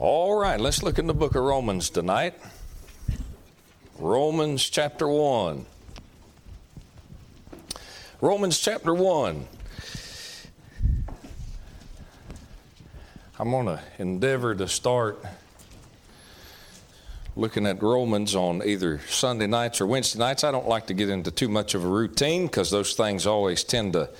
All right, let's look in the book of Romans tonight. Romans chapter 1. Romans chapter 1. I'm going to endeavor to start looking at Romans on either Sunday nights or Wednesday nights. I don't like to get into too much of a routine because those things always tend to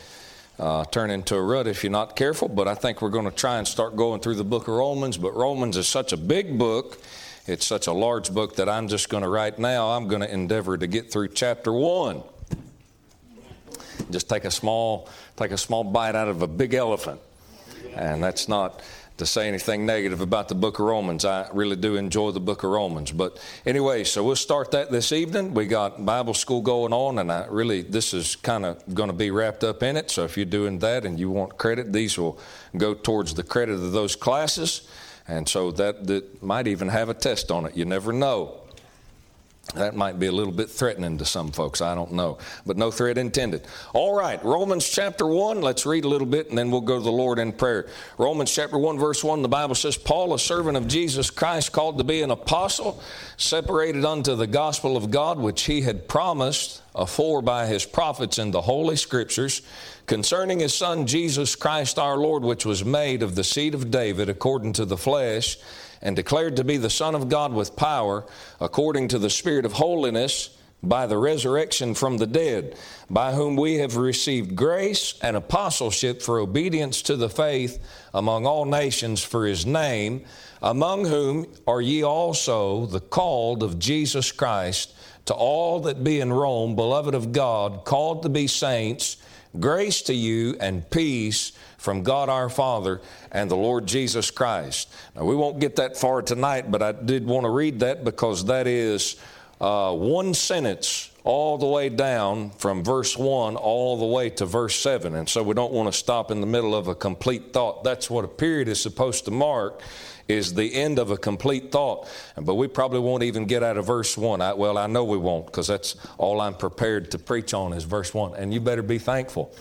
uh, turn into a rut if you're not careful. But I think we're going to try and start going through the book of Romans. But Romans is such a big book, it's such a large book that I'm just going to, right now, I'm going to endeavor to get through chapter 1. Just take a small, take a small bite out of a big elephant. And that's not to say anything negative about the book of Romans. I really do enjoy the book of Romans. But anyway, so we'll start that this evening. We got Bible school going on, and I really, this is kind of going to be wrapped up in it. So if you're doing that and you want credit, these will go towards the credit of those classes. And so that, that might even have a test on it. You never know. That might be a little bit threatening to some folks. I don't know. But no threat intended. All right, Romans chapter 1. Let's read a little bit and then we'll go to the Lord in prayer. Romans chapter 1, verse 1, the Bible says, Paul, a servant of Jesus Christ, called to be an apostle, separated unto the gospel of God, which he had promised afore by his prophets in the holy scriptures, concerning his son Jesus Christ our Lord, which was made of the seed of David according to the flesh and declared to be the Son of God with power, according to the Spirit of holiness, by the resurrection from the dead, by whom we have received grace and apostleship for obedience to the faith among all nations for his name, among whom are ye also the called of Jesus Christ, to all that be in Rome, beloved of God, called to be saints, grace to you and peace from God our Father and the Lord Jesus Christ. Now, we won't get that far tonight, but I did want to read that because that is uh, one sentence all the way down from verse 1 all the way to verse 7. And so we don't want to stop in the middle of a complete thought. That's what a period is supposed to mark is the end of a complete thought. But we probably won't even get out of verse 1. I, well, I know we won't because that's all I'm prepared to preach on is verse 1. And you better be thankful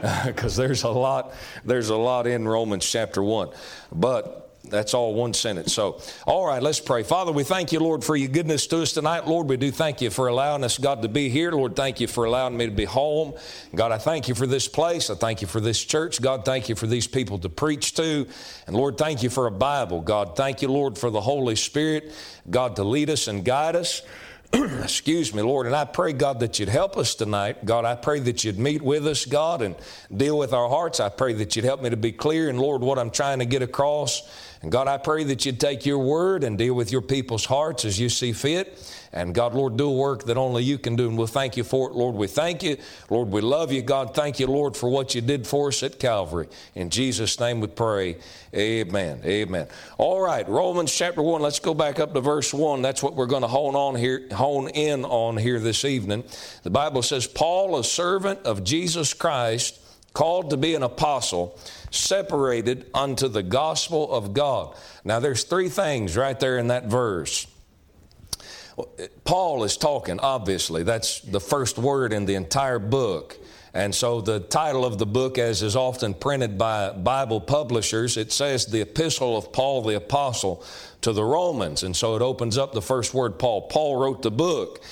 because there's a lot there's a lot in Romans chapter 1. But that's all one sentence. So, all right, let's pray. Father, we thank you, Lord, for your goodness to us tonight. Lord, we do thank you for allowing us, God, to be here. Lord, thank you for allowing me to be home. God, I thank you for this place. I thank you for this church. God, thank you for these people to preach to. And Lord, thank you for a Bible. God, thank you, Lord, for the Holy Spirit, God, to lead us and guide us. Excuse me, Lord. And I pray, God, that you'd help us tonight. God, I pray that you'd meet with us, God, and deal with our hearts. I pray that you'd help me to be clear and, Lord, what I'm trying to get across. And God, I pray that you'd take your word and deal with your people's hearts as you see fit. And God, Lord, do a work that only you can do. And we'll thank you for it, Lord. We thank you. Lord, we love you. God, thank you, Lord, for what you did for us at Calvary. In Jesus' name we pray. Amen. Amen. All right, Romans chapter 1. Let's go back up to verse 1. That's what we're going to hone on here, hone in on here this evening. The Bible says, Paul, a servant of Jesus Christ, called to be an apostle, separated unto the gospel of God. Now there's three things right there in that verse. Paul is talking, obviously. That's the first word in the entire book. And so the title of the book, as is often printed by Bible publishers, it says the Epistle of Paul the Apostle to the Romans. And so it opens up the first word, Paul. Paul wrote the book.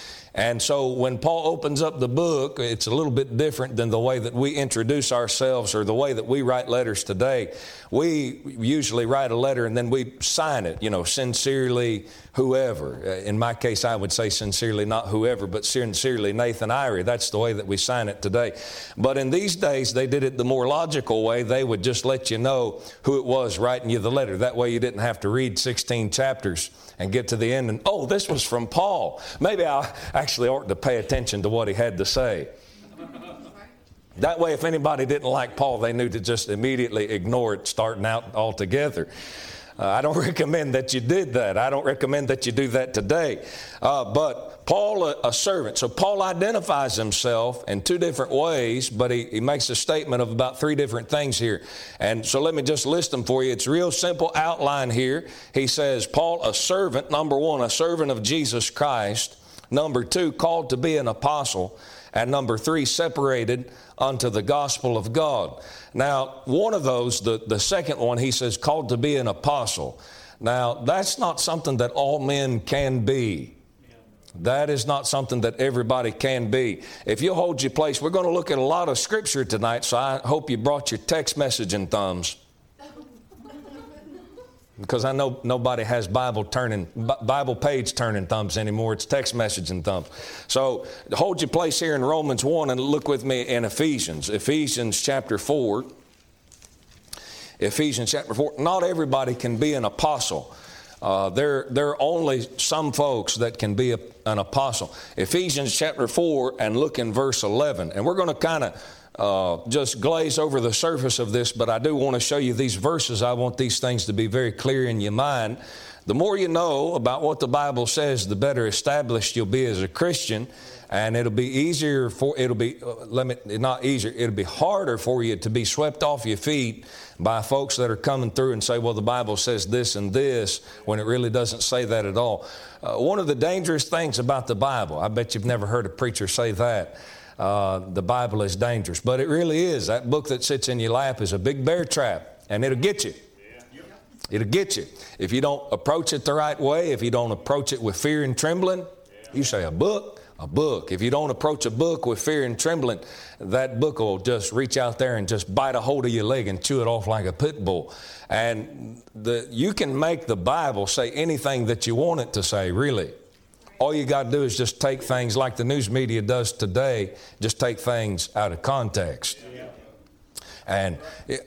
And so when Paul opens up the book, it's a little bit different than the way that we introduce ourselves or the way that we write letters today. We usually write a letter and then we sign it, you know, sincerely whoever. Uh, in my case, I would say sincerely not whoever, but sincerely Nathan Irie. That's the way that we sign it today. But in these days, they did it the more logical way. They would just let you know who it was writing you the letter. That way you didn't have to read 16 chapters and get to the end and, oh, this was from Paul. Maybe I actually ought to pay attention to what he had to say. That way, if anybody didn't like Paul, they knew to just immediately ignore it starting out altogether. Uh, I don't recommend that you did that. I don't recommend that you do that today. Uh, but Paul, a, a, servant. So Paul identifies himself in two different ways, but he, he makes a statement of about three different things here. And so let me just list them for you. It's real simple outline here. He says, Paul, a servant, number one, a servant of Jesus Christ. Number two, called to be an apostle. And number three, separated unto the gospel of God. Now, one of those, the, the second one, he says, called to be an apostle. Now, that's not something that all men can be. That is not something that everybody can be. If you'll hold your place, we're going to look at a lot of scripture tonight, so I hope you brought your text messaging thumbs. Because I know nobody has Bible turning, Bible page turning thumbs anymore. It's text messaging thumbs. So hold your place here in Romans 1 and look with me in Ephesians. Ephesians chapter 4. Ephesians chapter 4. Not everybody can be an apostle. Uh, there, there are only some folks that can be a, an apostle. Ephesians chapter 4 and look in verse 11. And we're going to kind of uh, just glaze over the surface of this, but I do want to show you these verses. I want these things to be very clear in your mind. The more you know about what the Bible says, the better established you'll be as a Christian and it'll be easier for it'll be uh, let me not easier it'll be harder for you to be swept off your feet by folks that are coming through and say well the bible says this and this when it really doesn't say that at all. Uh, one of the dangerous things about the bible i bet you've never heard a preacher say that uh, the bible is dangerous. But it really is. That book that sits in your lap is a big bear trap and it'll get you. It'll get you. If you don't approach it the right way, if you don't approach it with fear and trembling, you say a book, a book. If you don't approach a book with fear and trembling, that book will just reach out there and just bite a hold of your leg and chew it off like a pit bull. And the, you can make the Bible say anything that you want it to say, really. All you got to do is just take things like the news media does today, just take things out of context. And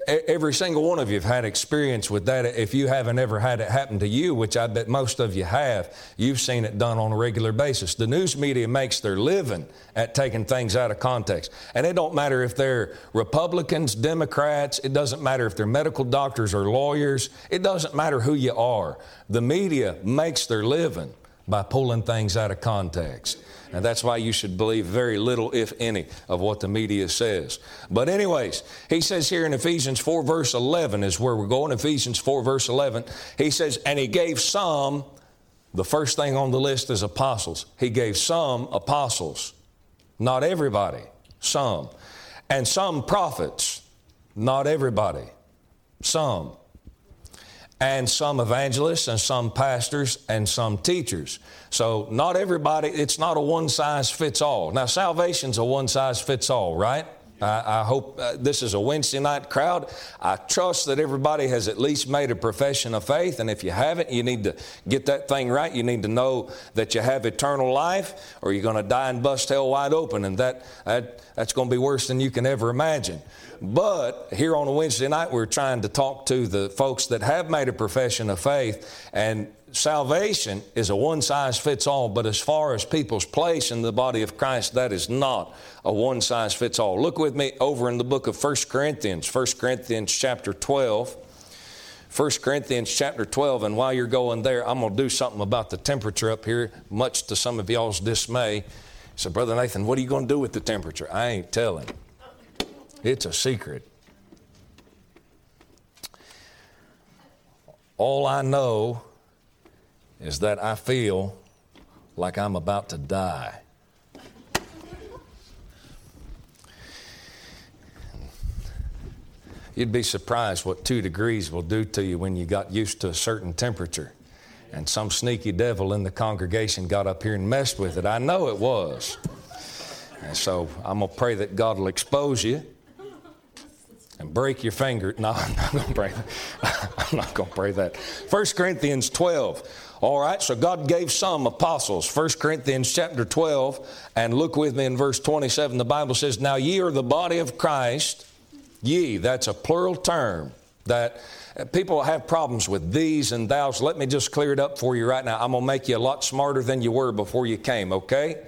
every single one of you have had experience with that. If you haven't ever had it happen to you, which I bet most of you have, you've seen it done on a regular basis. The news media makes their living at taking things out of context. And it don't matter if they're Republicans, Democrats, it doesn't matter if they're medical doctors or lawyers, it doesn't matter who you are. The media makes their living by pulling things out of context. And that's why you should believe very little, if any, of what the media says. But, anyways, he says here in Ephesians 4, verse 11 is where we're going. Ephesians 4, verse 11. He says, And he gave some, the first thing on the list is apostles. He gave some apostles, not everybody, some. And some prophets, not everybody, some and some evangelists and some pastors and some teachers. So, not everybody, it's not a one size fits all. Now, salvation's a one size fits all, right? I, I hope uh, this is a Wednesday night crowd. I trust that everybody has at least made a profession of faith, and if you haven't, you need to get that thing right. You need to know that you have eternal life, or you're going to die and bust hell wide open, and that, that that's going to be worse than you can ever imagine. But here on a Wednesday night, we're trying to talk to the folks that have made a profession of faith, and salvation is a one size fits all, but as far as people's place in the body of Christ, that is not a one size fits all. Look with me over in the book of 1 Corinthians, 1 Corinthians chapter 12. 1 Corinthians chapter 12, and while you're going there, I'm going to do something about the temperature up here, much to some of y'all's dismay. So, Brother Nathan, what are you going to do with the temperature? I ain't telling. It's a secret. All I know is that I feel like I'm about to die. You'd be surprised what two degrees will do to you when you got used to a certain temperature. And some sneaky devil in the congregation got up here and messed with it. I know it was. And so I'm going to pray that God will expose you and break your finger. No, I'm not going to pray that. I'm not going to pray that. 1 Corinthians 12. All right, so God gave some apostles. 1 Corinthians chapter 12, and look with me in verse 27. The Bible says, Now ye are the body of Christ. Ye, that's a plural term that uh, people have problems with these and thous. Let me just clear it up for you right now. I'm going to make you a lot smarter than you were before you came, okay?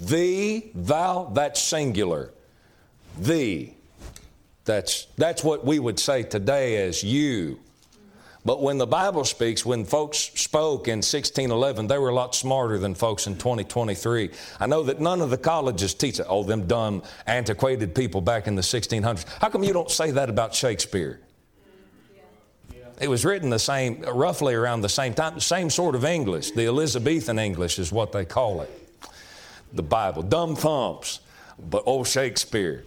Thee, thou, that's singular. Thee. That's, that's what we would say today as you. But when the Bible speaks, when folks spoke in 1611, they were a lot smarter than folks in 2023. I know that none of the colleges teach it. Oh, them dumb, antiquated people back in the 1600s. How come you don't say that about Shakespeare? It was written the same, roughly around the same time, the same sort of English. The Elizabethan English is what they call it. The Bible. Dumb thumps, but old Shakespeare.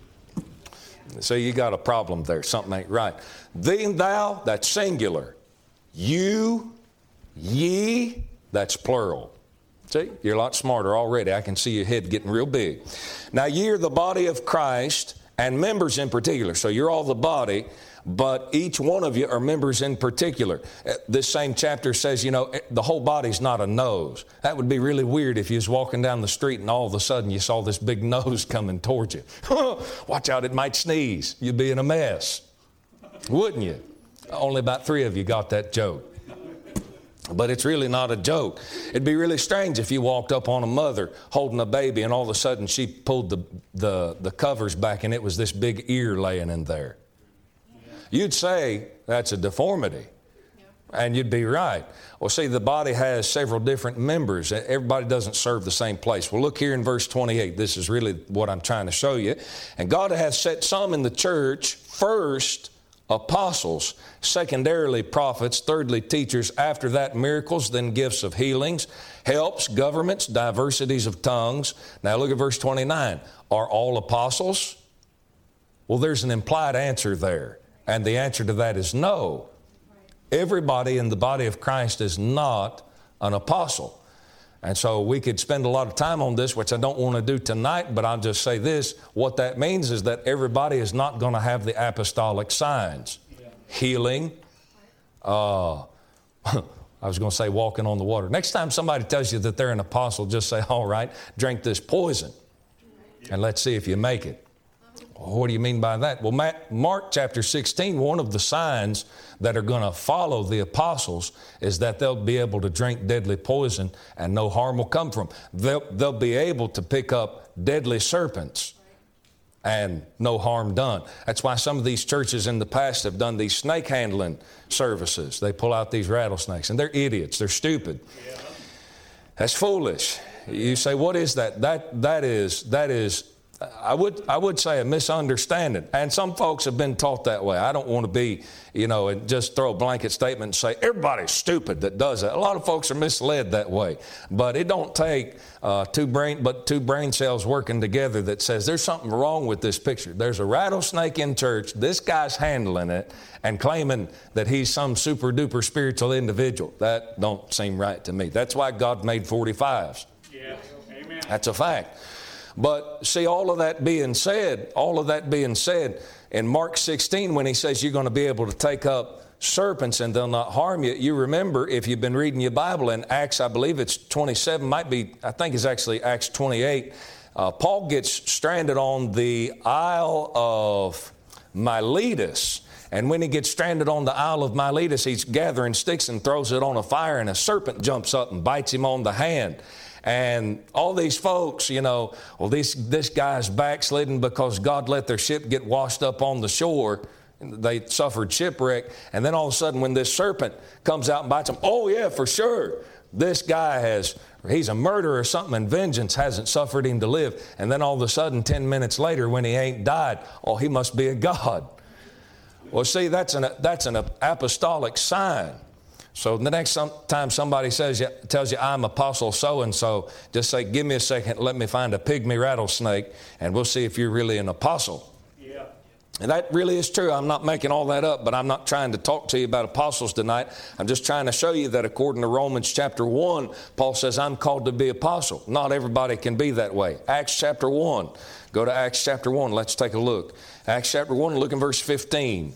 So you got a problem there. Something ain't right. Thee and thou, that's singular. You, ye, That's plural. See, you're a lot smarter already. I can see your head getting real big. Now, you're the body of Christ and members in particular. So you're all the body, but each one of you are members in particular. Uh, this same chapter says, you know, eh, the whole body's not a nose. That would be really weird if you was walking down the street and all of a sudden you saw this big nose coming towards you. Watch out, it might sneeze. You'd be in a mess, wouldn't you? Only about three of you got that joke. But it's really not a joke. It'd be really strange if you walked up on a mother holding a baby and all of a sudden she pulled the, the, the covers back and it was this big ear laying in there. You'd say that's a deformity. And you'd be right. Well, see, the body has several different members. Everybody doesn't serve the same place. Well, look here in verse 28. This is really what I'm trying to show you. And God has set some in the church first apostles, secondarily prophets, thirdly teachers, after that miracles, then gifts of healings, helps, governments, diversities of tongues. Now look at verse 29. Are all apostles? Well, there's an implied answer there, and the answer to that is no. Everybody in the body of Christ is not an apostle. And so we could spend a lot of time on this, which I don't want to do tonight, but I'll just say this. What that means is that everybody is not going to have the apostolic signs yeah. healing. Uh, I was going to say walking on the water. Next time somebody tells you that they're an apostle, just say, all right, drink this poison and let's see if you make it. What do you mean by that? Well, Mark chapter 16, one of the signs that are going to follow the apostles is that they'll be able to drink deadly poison and no harm will come from them. They'll, they'll be able to pick up deadly serpents and no harm done. That's why some of these churches in the past have done these snake handling services. They pull out these rattlesnakes and they're idiots, they're stupid. That's foolish. You say, what is that? That, that, is, that is I would, I would say a misunderstanding. And some folks have been taught that way. I don't want to be, you know, and just throw a blanket statement and say everybody's stupid that does that. A lot of folks are misled that way. But it don't take uh, two brain, but two brain cells working together that says there's something wrong with this picture. There's a rattlesnake in church. This guy's handling it and claiming that he's some super duper spiritual individual. That don't seem right to me. That's why God made 45s. Yeah. Amen. That's a fact. But see, all of that being said, all of that being said, in Mark 16, when he says you're going to be able to take up serpents and they'll not harm you, you remember if you've been reading your Bible in Acts, I believe it's 27, might be, I think it's actually Acts 28. Uh, Paul gets stranded on the Isle of Miletus. And when he gets stranded on the Isle of Miletus, he's gathering sticks and throws it on a fire, and a serpent jumps up and bites him on the hand. And all these folks, you know, well, this, this guy's backslidden because God let their ship get washed up on the shore. They suffered shipwreck. And then all of a sudden, when this serpent comes out and bites them, oh, yeah, for sure. This guy has, he's a murderer or something, and vengeance hasn't suffered him to live. And then all of a sudden, 10 minutes later, when he ain't died, oh, he must be a God. Well, see, that's an, that's an apostolic sign. So the next time somebody says tells you I'm apostle so and so, just say, "Give me a second, let me find a pygmy rattlesnake, and we'll see if you're really an apostle." Yeah. And that really is true. I'm not making all that up, but I'm not trying to talk to you about apostles tonight. I'm just trying to show you that according to Romans chapter 1, Paul says, I'm called to be apostle. Not everybody can be that way. Acts chapter 1. Go to Acts chapter 1. Let's take a look. Acts chapter 1, look in verse 15.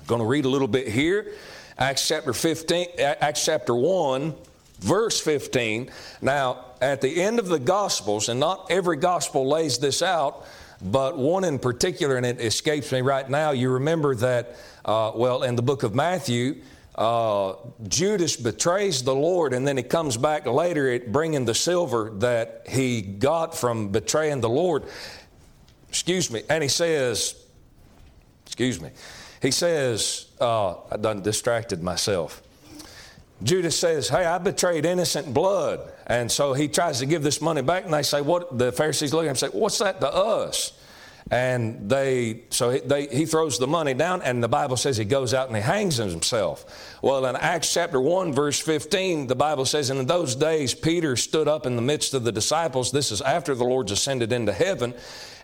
I'm going to read a little bit here. Acts chapter 15, Acts chapter 1, verse 15. Now, at the end of the Gospels, and not every Gospel lays this out, but one in particular, and it escapes me right now, you remember that, uh, well, in the book of Matthew, uh, Judas betrays the Lord, and then he comes back later bringing the silver that he got from betraying the Lord. Excuse me. And he says, excuse me. He says, uh, I done distracted myself. Judas says, Hey, I betrayed innocent blood. And so he tries to give this money back, and they say, What? The Pharisees look at him and say, What's that to us? And they so they, he throws the money down and the bible says he goes out and he hangs himself. Well in acts chapter 1 verse 15 the bible says and in those days peter stood up in the midst of the disciples. This is after the lord's ascended into heaven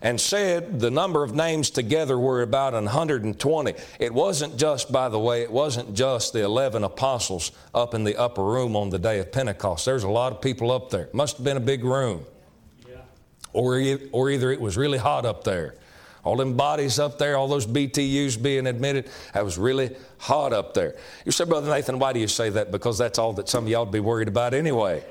and said the number of names together were about 120 it wasn't just by the way it wasn't just the 11 apostles up in the upper room on the day of pentecost. There's a lot of people up there. Must have been a big room or, or either it was really hot up there all them bodies up there, all those BTUs being admitted, that was really hot up there. You say, Brother Nathan, why do you say that? Because that's all that some of y'all would be worried about anyway.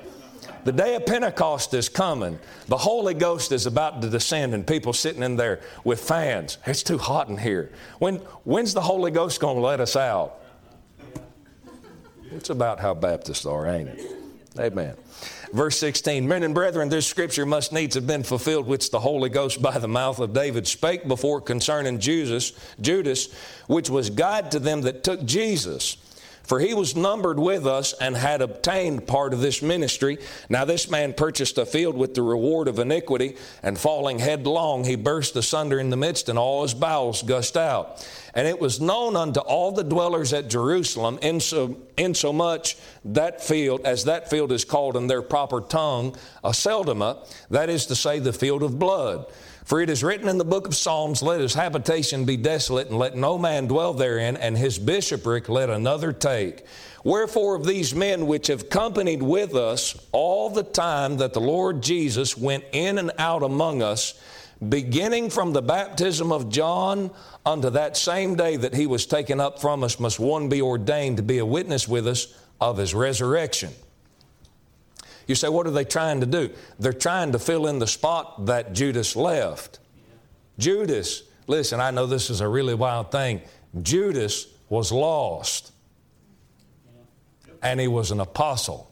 The day of Pentecost is coming. The Holy Ghost is about to descend, and people sitting in there with fans. It's too hot in here. When, when's the Holy Ghost going to let us out? It's about how Baptists are, ain't it? Amen. Verse 16 Men and brethren, this scripture must needs have been fulfilled, which the Holy Ghost by the mouth of David spake before concerning Judas, Judas, which was guide to them that took Jesus. For he was numbered with us and had obtained part of this ministry. Now, this man purchased a field with the reward of iniquity, and falling headlong, he burst asunder in the midst, and all his bowels gushed out. And it was known unto all the dwellers at Jerusalem, insomuch that field, as that field is called in their proper tongue, Aceldama, that is to say, the field of blood. For it is written in the book of Psalms, Let his habitation be desolate, and let no man dwell therein, and his bishopric let another take. Wherefore, of these men which have companied with us all the time that the Lord Jesus went in and out among us, beginning from the baptism of John unto that same day that he was taken up from us, must one be ordained to be a witness with us of his resurrection. You say, what are they trying to do? They're trying to fill in the spot that Judas left. Judas, listen, I know this is a really wild thing. Judas was lost, and he was an apostle.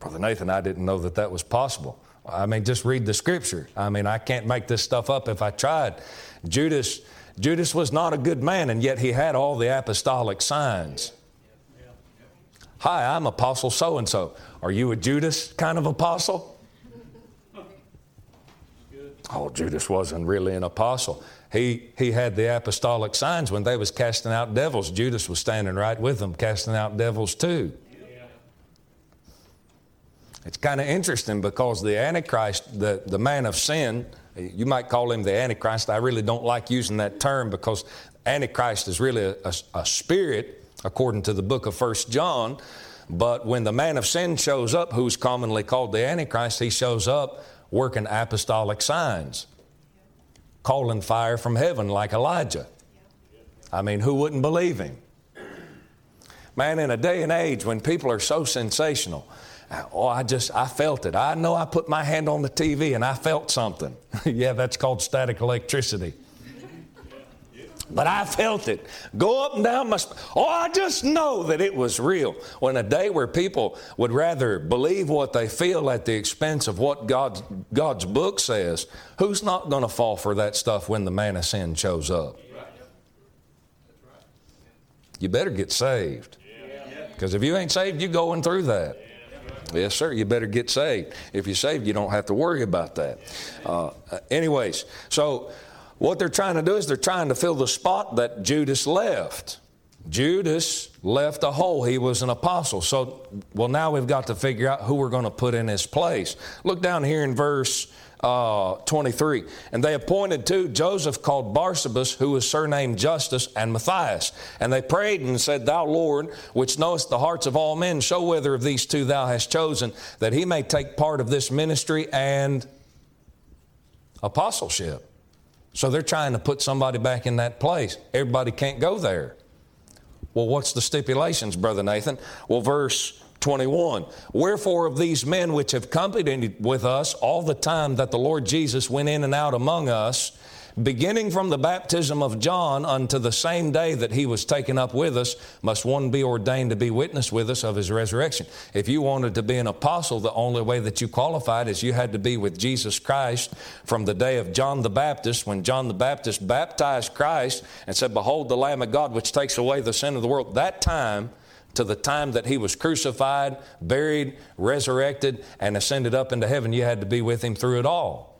Brother Nathan, I didn't know that that was possible. I mean, just read the scripture. I mean, I can't make this stuff up if I tried. Judas, Judas was not a good man, and yet he had all the apostolic signs. Hi, I'm Apostle so and so. Are you a Judas kind of apostle? Oh, Judas wasn't really an apostle. He, he had the apostolic signs when they was casting out devils. Judas was standing right with them, casting out devils too. It's kind of interesting because the Antichrist, the, the man of sin, you might call him the Antichrist. I really don't like using that term because Antichrist is really a, a, a spirit according to the book of First John. But when the man of sin shows up, who's commonly called the Antichrist, he shows up working apostolic signs, calling fire from heaven like Elijah. I mean, who wouldn't believe him? Man, in a day and age when people are so sensational, oh, I just, I felt it. I know I put my hand on the TV and I felt something. yeah, that's called static electricity but I felt it go up and down my. Sp- oh, I just know that it was real. When a day where people would rather believe what they feel at the expense of what God's, God's book says, who's not going to fall for that stuff when the man of sin shows up? You better get saved. Because if you ain't saved, you're going through that. Yes, sir. You better get saved. If you're saved, you don't have to worry about that. Uh, anyways, so what they're trying to do is they're trying to fill the spot that Judas left. Judas left a hole. He was an apostle. So, well, now we've got to figure out who we're going to put in his place. Look down here in verse uh, 23. And they appointed two Joseph called Barsabas, who was surnamed Justus, and Matthias. And they prayed and said, Thou Lord, which knowest the hearts of all men, show whether of these two thou hast chosen, that he may take part of this ministry and apostleship. So they're trying to put somebody back in that place. Everybody can't go there. Well, what's the stipulations, Brother Nathan? Well, verse 21 Wherefore, of these men which have companied with us all the time that the Lord Jesus went in and out among us, beginning from the baptism of John unto the same day that he was taken up with us, must one be ordained to be witness with us of his resurrection. If you wanted to be an apostle, the only way that you qualified is you had to be with Jesus Christ from the day of John the Baptist, when John the Baptist baptized Christ and said, Behold the Lamb of God which takes away the sin of the world. That time, to the time that he was crucified, buried, resurrected, and ascended up into heaven, you had to be with him through it all.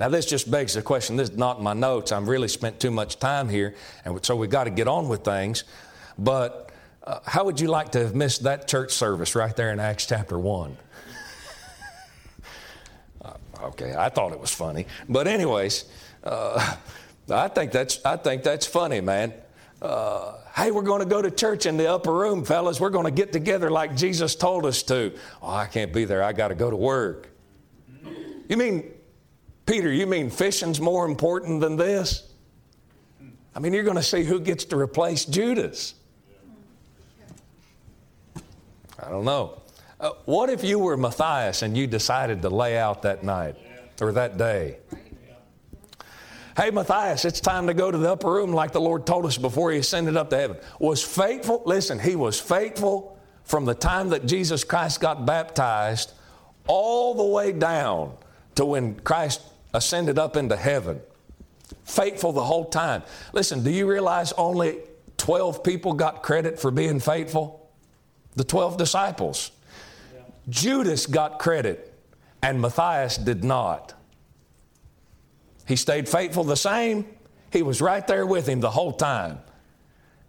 Now, this just begs the question. This is not in my notes. I've really spent too much time here, and so we've got to get on with things. But uh, how would you like to have missed that church service right there in Acts chapter 1? uh, okay, I thought it was funny. But, anyways, uh, I, think that's, I think that's funny, man. Uh, hey, we're going to go to church in the upper room, fellas. We're going to get together like Jesus told us to. Oh, I can't be there. I got to go to work. You mean, Peter, you mean fishing's more important than this? I mean, you're going to see who gets to replace Judas. I don't know. Uh, what if you were Matthias and you decided to lay out that night or that day? Hey, Matthias, it's time to go to the upper room like the Lord told us before he ascended up to heaven. Was faithful, listen, he was faithful from the time that Jesus Christ got baptized all the way down to when Christ ascended up into heaven. Faithful the whole time. Listen, do you realize only 12 people got credit for being faithful? The 12 disciples. Yeah. Judas got credit, and Matthias did not. He stayed faithful the same. He was right there with him the whole time.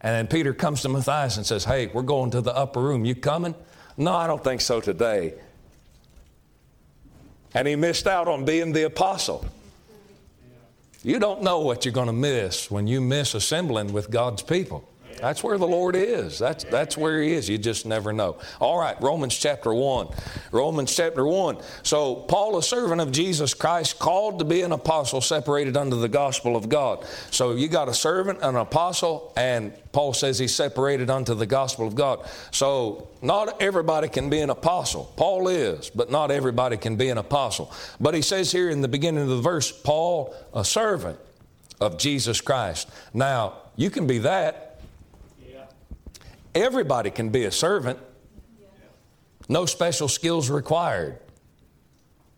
And then Peter comes to Matthias and says, Hey, we're going to the upper room. You coming? No, I don't think so today. And he missed out on being the apostle. You don't know what you're going to miss when you miss assembling with God's people. That's where the Lord is. That's, that's where He is. You just never know. All right, Romans chapter 1. Romans chapter 1. So, Paul, a servant of Jesus Christ, called to be an apostle, separated under the gospel of God. So, you got a servant, an apostle, and Paul says he's separated unto the gospel of God. So, not everybody can be an apostle. Paul is, but not everybody can be an apostle. But he says here in the beginning of the verse, Paul, a servant of Jesus Christ. Now, you can be that Everybody can be a servant. No special skills required.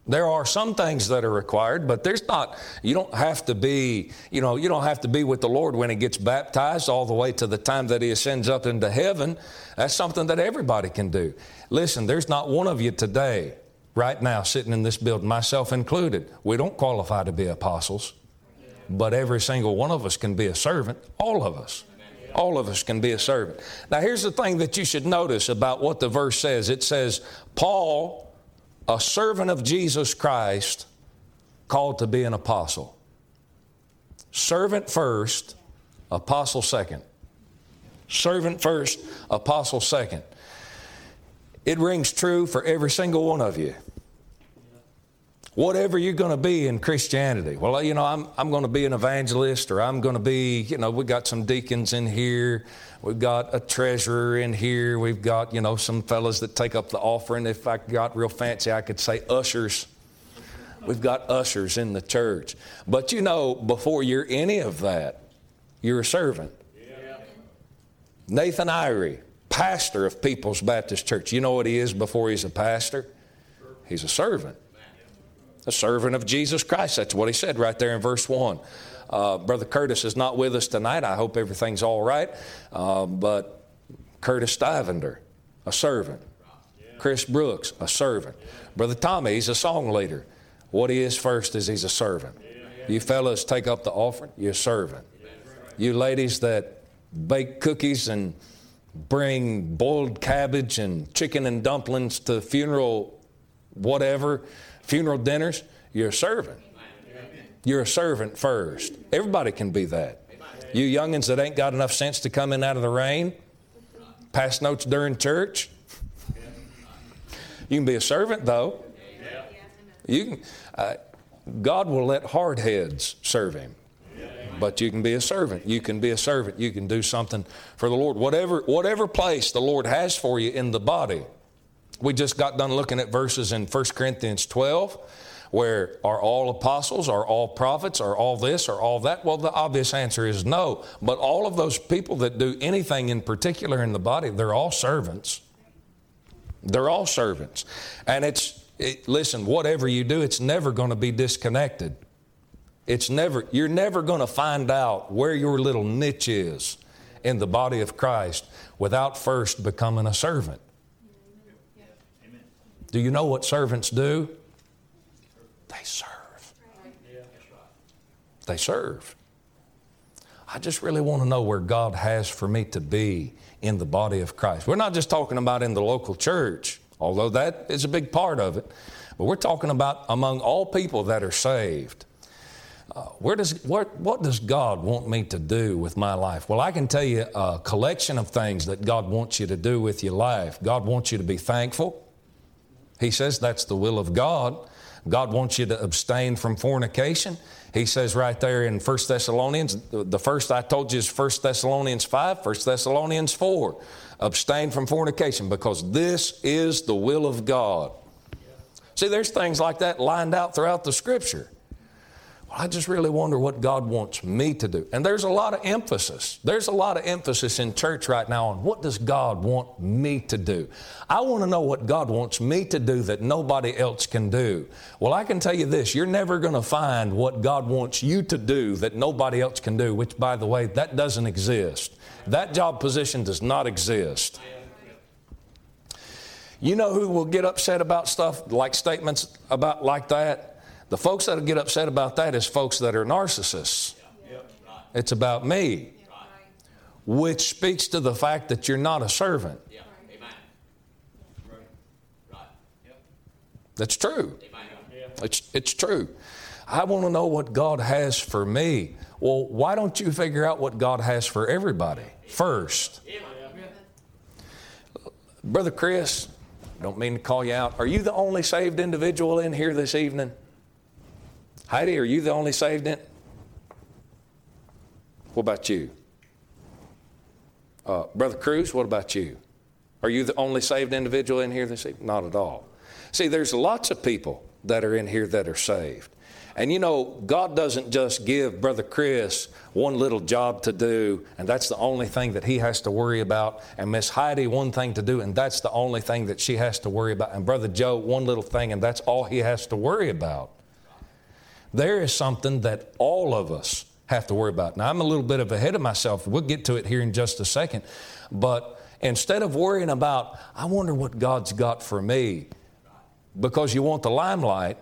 There are some things that are required, but there's not, you don't have to be, you know, you don't have to be with the Lord when he gets baptized all the way to the time that he ascends up into heaven. That's something that everybody can do. Listen, there's not one of you today, right now, sitting in this building, myself included. We don't qualify to be apostles, but every single one of us can be a servant, all of us. All of us can be a servant. Now, here's the thing that you should notice about what the verse says it says, Paul, a servant of Jesus Christ, called to be an apostle. Servant first, apostle second. Servant first, apostle second. It rings true for every single one of you whatever you're going to be in Christianity. Well, you know, I'm, I'm going to be an evangelist or I'm going to be, you know, we've got some deacons in here. We've got a treasurer in here. We've got, you know, some fellows that take up the offering. If I got real fancy, I could say ushers. We've got ushers in the church. But you know, before you're any of that, you're a servant. Nathan Irie, pastor of People's Baptist Church. You know what he is before he's a pastor? He's a servant a servant of Jesus Christ. That's what he said right there in verse 1. Uh, Brother Curtis is not with us tonight. I hope everything's all right. Uh, but Curtis Stivender, a servant. Chris Brooks, a servant. Brother Tommy, he's a song leader. What he is first is he's a servant. You fellas take up the offering, you're a servant. You ladies that bake cookies and bring boiled cabbage and chicken and dumplings to funeral whatever, funeral dinners, you're a servant. You're a servant first. Everybody can be that. You youngins that ain't got enough sense to come in out of the rain, pass notes during church. You can be a servant though. You can, uh, God will let hard heads serve Him. But you can be a servant. You can be a servant. You can do something for the Lord. Whatever, whatever place the Lord has for you in the body, we just got done looking at verses in 1 Corinthians 12 where are all apostles, are all prophets, are all this, are all that? Well, the obvious answer is no. But all of those people that do anything in particular in the body, they're all servants. They're all servants. And it's, it, listen, whatever you do, it's never going to be disconnected. It's never, you're never going to find out where your little niche is in the body of Christ without first becoming a servant. Do you know what servants do? They serve. they serve. I just really want to know where God has for me to be in the body of Christ. We're not just talking about in the local church, although that is a big part of it, but we're talking about among all people that are saved. Uh, where does, what, what does God want me to do with my life? Well, I can tell you a collection of things that God wants you to do with your life. God wants you to be thankful. He says that's the will of God. God wants you to abstain from fornication. He says right there in 1 Thessalonians, the first I told you is 1 Thessalonians 5, 1 Thessalonians 4. Abstain from fornication because this is the will of God. See, there's things like that lined out throughout the scripture. Well, I just really wonder what God wants me to do. And there's a lot of emphasis. There's a lot of emphasis in church right now on what does God want me to do? I want to know what God wants me to do that nobody else can do. Well, I can tell you this you're never going to find what God wants you to do that nobody else can do, which, by the way, that doesn't exist. That job position does not exist. You know who will get upset about stuff like statements about like that? The folks that get upset about that is folks that are narcissists. It's about me, which speaks to the fact that you're not a servant. That's true. It's, it's true. I want to know what God has for me. Well, why don't you figure out what God has for everybody first? Brother Chris, don't mean to call you out. Are you the only saved individual in here this evening? Heidi, are you the only saved in? What about you? Uh, Brother Cruz, what about you? Are you the only saved individual in here this evening? Not at all. See, there's lots of people that are in here that are saved. And you know, God doesn't just give Brother Chris one little job to do, and that's the only thing that he has to worry about, and Miss Heidi one thing to do, and that's the only thing that she has to worry about, and Brother Joe one little thing, and that's all he has to worry about there is something that all of us have to worry about. Now, I'm a little bit of ahead of myself. We'll get to it here in just a second. But instead of worrying about, I wonder what God's got for me, because you want the limelight,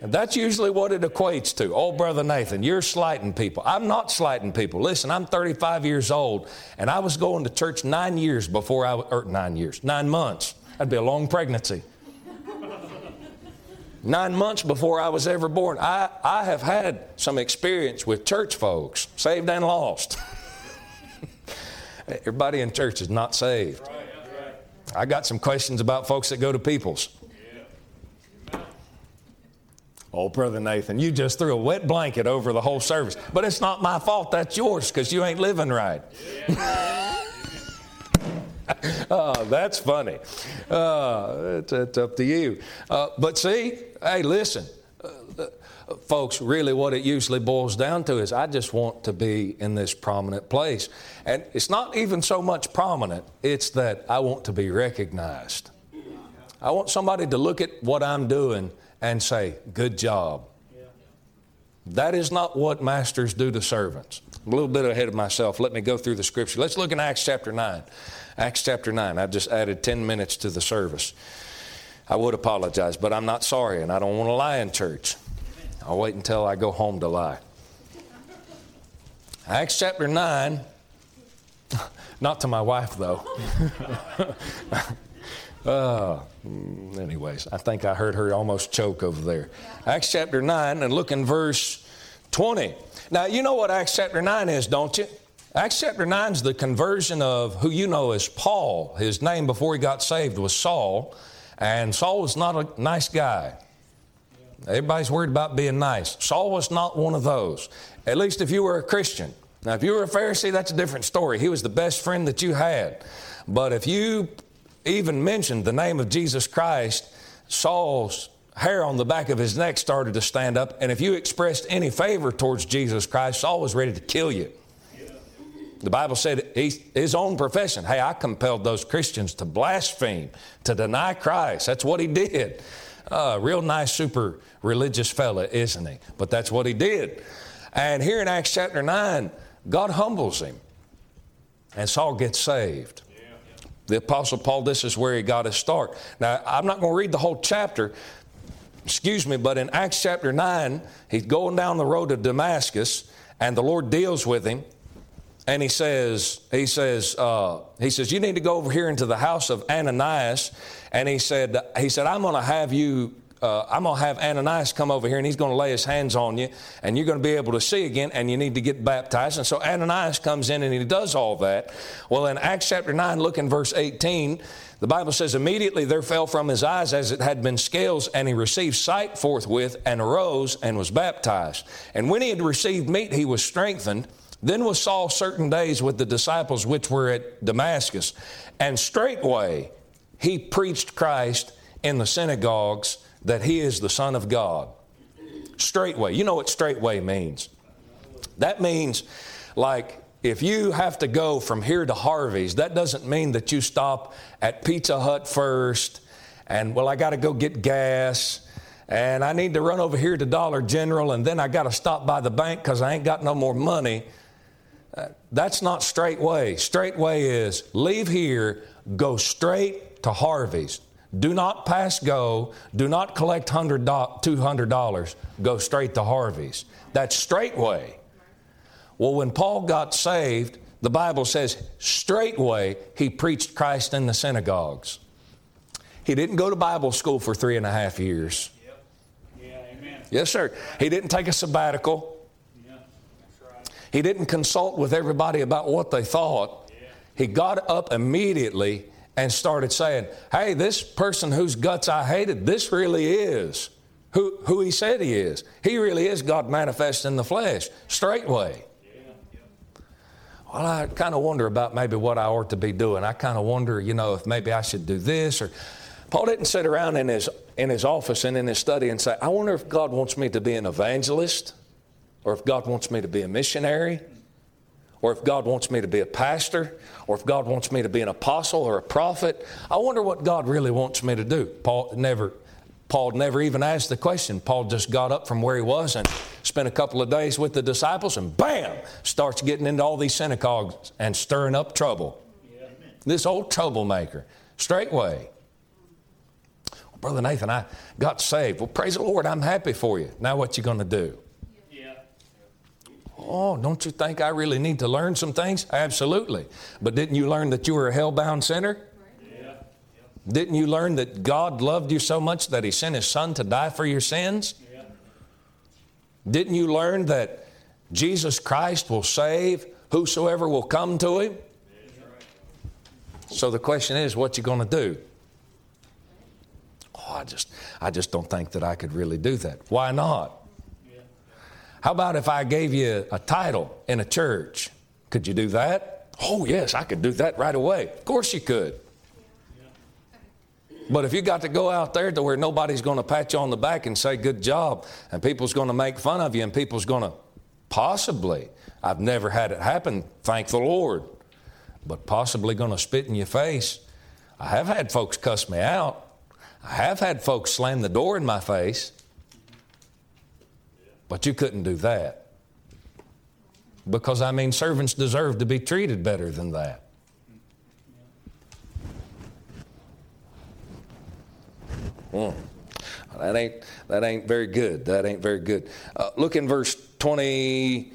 and that's usually what it equates to. Oh, Brother Nathan, you're slighting people. I'm not slighting people. Listen, I'm 35 years old, and I was going to church nine years before I, or nine years, nine months. That'd be a long pregnancy nine months before I was ever born. I, I have had some experience with church folks, saved and lost. Everybody in church is not saved. I got some questions about folks that go to people's. Oh, Brother Nathan, you just threw a wet blanket over the whole service. But it's not my fault, that's yours because you ain't living right. oh, that's funny. Uh, it's, up to you. Uh, but see, hey, listen, uh, uh, folks, really what it usually boils down to is I just want to be in this prominent place. And it's not even so much prominent, it's that I want to be recognized. I want somebody to look at what I'm doing and say, Good job. That is not what masters do to servants. I'm a little bit ahead of myself. Let me go through the scripture. Let's look in Acts chapter 9. Acts chapter 9. I've just added 10 minutes to the service. I would apologize, but I'm not sorry, and I don't want to lie in church. I'll wait until I go home to lie. Acts chapter 9, not to my wife though. uh, anyways, I think I heard her almost choke over there. Acts chapter 9, and look in verse 20. Now, you know what Acts chapter 9 is, don't you? Acts chapter 9 is the conversion of who you know as Paul. His name before he got saved was Saul, and Saul was not a nice guy. Everybody's worried about being nice. Saul was not one of those, at least if you were a Christian. Now, if you were a Pharisee, that's a different story. He was the best friend that you had. But if you even mentioned the name of Jesus Christ, Saul's hair on the back of his neck started to stand up. And if you expressed any favor towards Jesus Christ, Saul was ready to kill you. The Bible said his own profession. Hey, I compelled those Christians to blaspheme, to deny Christ. That's what he did. Uh, real nice, super religious fella, isn't he? But that's what he did. And here in Acts chapter 9, God humbles him, and Saul gets saved. The Apostle Paul, this is where he got his start. Now, I'm not going to read the whole chapter. excuse me, but in Acts chapter 9, he's going down the road to Damascus, and the Lord deals with him. And he says, he says, uh, he says, you need to go over here into the house of Ananias. And he said, he said, I'm going to have you uh, I'm going to have Ananias come over here and he's going to lay his hands on you and you're going to be able to see again and you need to get baptized. And so Ananias comes in and he does all that. Well, in Acts chapter 9, look in verse 18, the Bible says, Immediately there fell from his eyes as it had been scales, and he received sight forthwith and arose and was baptized. And when he had received meat, he was strengthened. Then was Saul certain days with the disciples which were at Damascus, and straightway he preached Christ in the synagogues that he is the Son of God. Straightway. You know what straightway means? That means, like, if you have to go from here to Harvey's, that doesn't mean that you stop at Pizza Hut first and, well, I got to go get gas and I need to run over here to Dollar General and then I got to stop by the bank because I ain't got no more money. Uh, that's not straightway. Straightway is leave here, go straight to Harvey's. Do not pass go. Do not collect $200. Go straight to Harvey's. That's straightway. Well, when Paul got saved, the Bible says straightway he preached Christ in the synagogues. He didn't go to Bible school for three and a half years. Yep. Yeah, amen. Yes, sir. He didn't take a sabbatical. He didn't consult with everybody about what they thought. He got up immediately and started saying, Hey, this person whose guts I hated, this really is who, who he said he is. He really is God manifest in the flesh, straightway. Well, I kind of wonder about maybe what I ought to be doing. I kind of wonder, you know, if maybe I should do this or. Paul didn't sit around in his, in his office and in his study and say, I wonder if God wants me to be an evangelist or if God wants me to be a missionary or if God wants me to be a pastor, or if God wants me to be an apostle or a prophet. I wonder what God really wants me to do. Paul never Paul never even asked the question. Paul just got up from where he was and spent a couple of days with the disciples and bam, starts getting into all these synagogues and stirring up trouble. Yeah. This old troublemaker, straightway. Brother Nathan, I got saved. Well, praise the Lord, I'm happy for you. Now what you going to do? Oh, don't you think I really need to learn some things? Absolutely. But didn't you learn that you were a hell-bound sinner? Yeah. Didn't you learn that God loved you so much that He sent His Son to die for your sins? Yeah. Didn't you learn that Jesus Christ will save whosoever will come to Him? So the question is, what you going to do? Oh, I just, I just don't think that I could really do that. Why not? How about if I gave you a title in a church? Could you do that? Oh, yes, I could do that right away. Of course you could. But if you got to go out there to where nobody's going to pat you on the back and say good job, and people's going to make fun of you, and people's going to possibly, I've never had it happen, thank the Lord, but possibly going to spit in your face. I have had folks cuss me out. I have had folks slam the door in my face. But you couldn't do that. Because, I mean, servants deserve to be treated better than that. Mm. That ain't that ain't very good. That ain't very good. Uh, look in verse twenty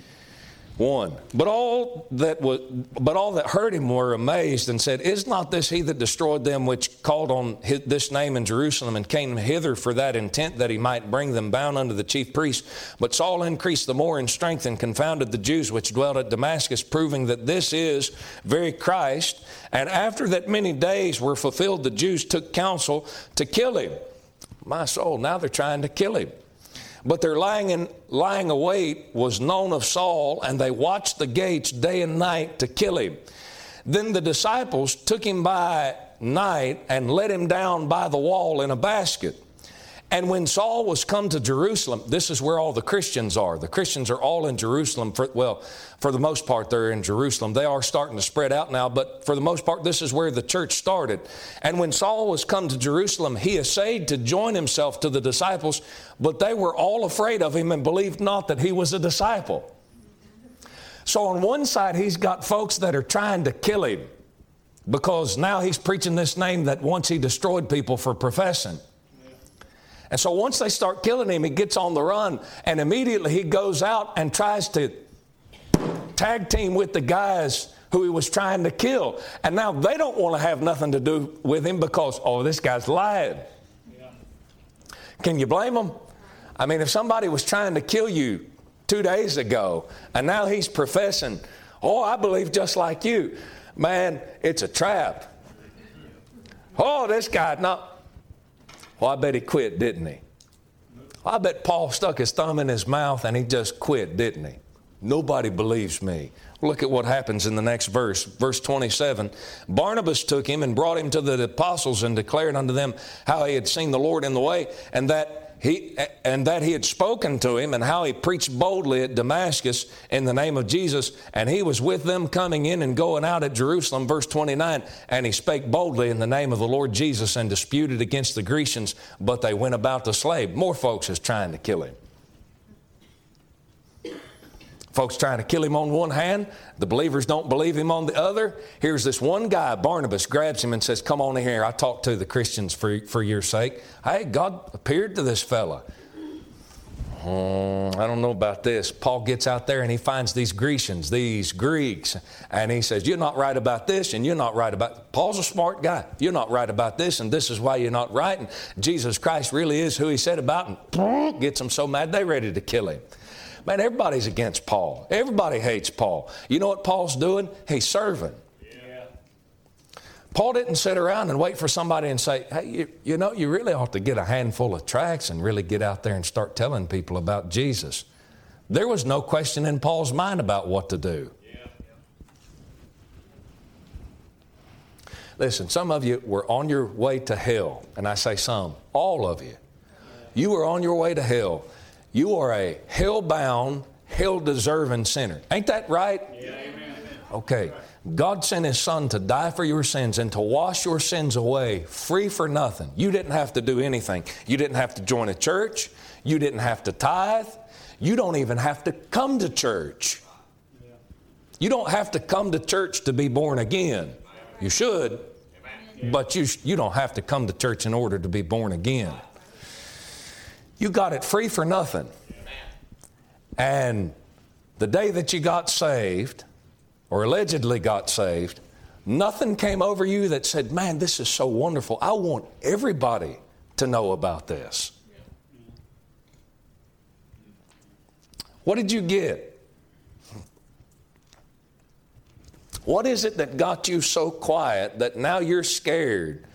1. But all that was, but all that heard him were amazed and said, Is not this he that destroyed them which called on his, this name in Jerusalem and came hither for that intent that he might bring them bound unto the chief priests? But Saul increased the more in strength and confounded the Jews which dwelt at Damascus, proving that this is very Christ. And after that many days were fulfilled, the Jews took counsel to kill him. My soul, now they're trying to kill him. But their lying, in, lying await was known of Saul, and they watched the gates day and night to kill him. Then the disciples took him by night and let him down by the wall in a basket. And when Saul was come to Jerusalem, this is where all the Christians are. The Christians are all in Jerusalem. For, well, for the most part, they're in Jerusalem. They are starting to spread out now, but for the most part, this is where the church started. And when Saul was come to Jerusalem, he essayed to join himself to the disciples, but they were all afraid of him and believed not that he was a disciple. So on one side, he's got folks that are trying to kill him because now he's preaching this name that once he destroyed people for professing. And so once they start killing him, he gets on the run, and immediately he goes out and tries to tag team with the guys who he was trying to kill. And now they don't want to have nothing to do with him because, oh, this guy's lying. Yeah. Can you blame him? I mean, if somebody was trying to kill you two days ago and now he's professing, oh, I believe just like you, man, it's a trap. Oh, this guy, no. Well, I bet he quit, didn't he? I bet Paul stuck his thumb in his mouth and he just quit, didn't he? Nobody believes me. Look at what happens in the next verse, verse 27. Barnabas took him and brought him to the apostles and declared unto them how he had seen the Lord in the way and that he, and that he had spoken to him and how he preached boldly at Damascus in the name of Jesus. And he was with them coming in and going out at Jerusalem, verse 29. And he spake boldly in the name of the Lord Jesus and disputed against the Grecians, but they went about the slave. More folks is trying to kill him. Folks trying to kill him on one hand, the believers don't believe him on the other. Here's this one guy, Barnabas, grabs him and says, Come on in here. I talked to the Christians for, for your sake. Hey, God appeared to this fella. Hmm, I don't know about this. Paul gets out there and he finds these Grecians, these Greeks, and he says, You're not right about this, and you're not right about. Paul's a smart guy. You're not right about this, and this is why you're not right. And Jesus Christ really is who he said about, and gets them so mad they're ready to kill him. Man, everybody's against Paul. Everybody hates Paul. You know what Paul's doing? He's serving. Yeah. Paul didn't sit around and wait for somebody and say, hey, you, you know, you really ought to get a handful of tracts and really get out there and start telling people about Jesus. There was no question in Paul's mind about what to do. Listen, some of you were on your way to hell, and I say some, all of you. You were on your way to hell you are a hell bound, hell deserving sinner. Ain't that right? Yeah, okay. God sent His Son to die for your sins and to wash your sins away free for nothing. You didn't have to do anything. You didn't have to join a church. You didn't have to tithe. You don't even have to come to church. You don't have to come to church to be born again. You should, but you, you don't have to come to church in order to be born again. You got it free for nothing. And the day that you got saved, or allegedly got saved, nothing came over you that said, Man, this is so wonderful. I want everybody to know about this. What did you get? What is it that got you so quiet that now you're scared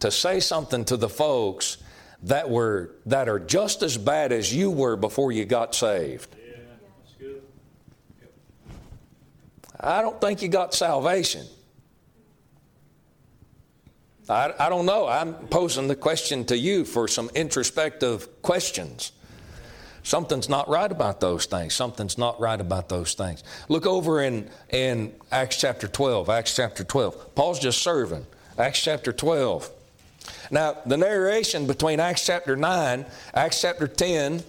to say something to the folks that were that are just as bad as you were before you got saved. Yeah, that's good. Yep. I don't think you got salvation. I, I don't know. I'm posing the question to you for some introspective questions. Something's not right about those things. Something's not right about those things. Look over in, in Acts chapter 12. Acts chapter 12. Paul's just serving. Acts chapter 12. Now, the narration between Acts chapter 9, Acts chapter 10,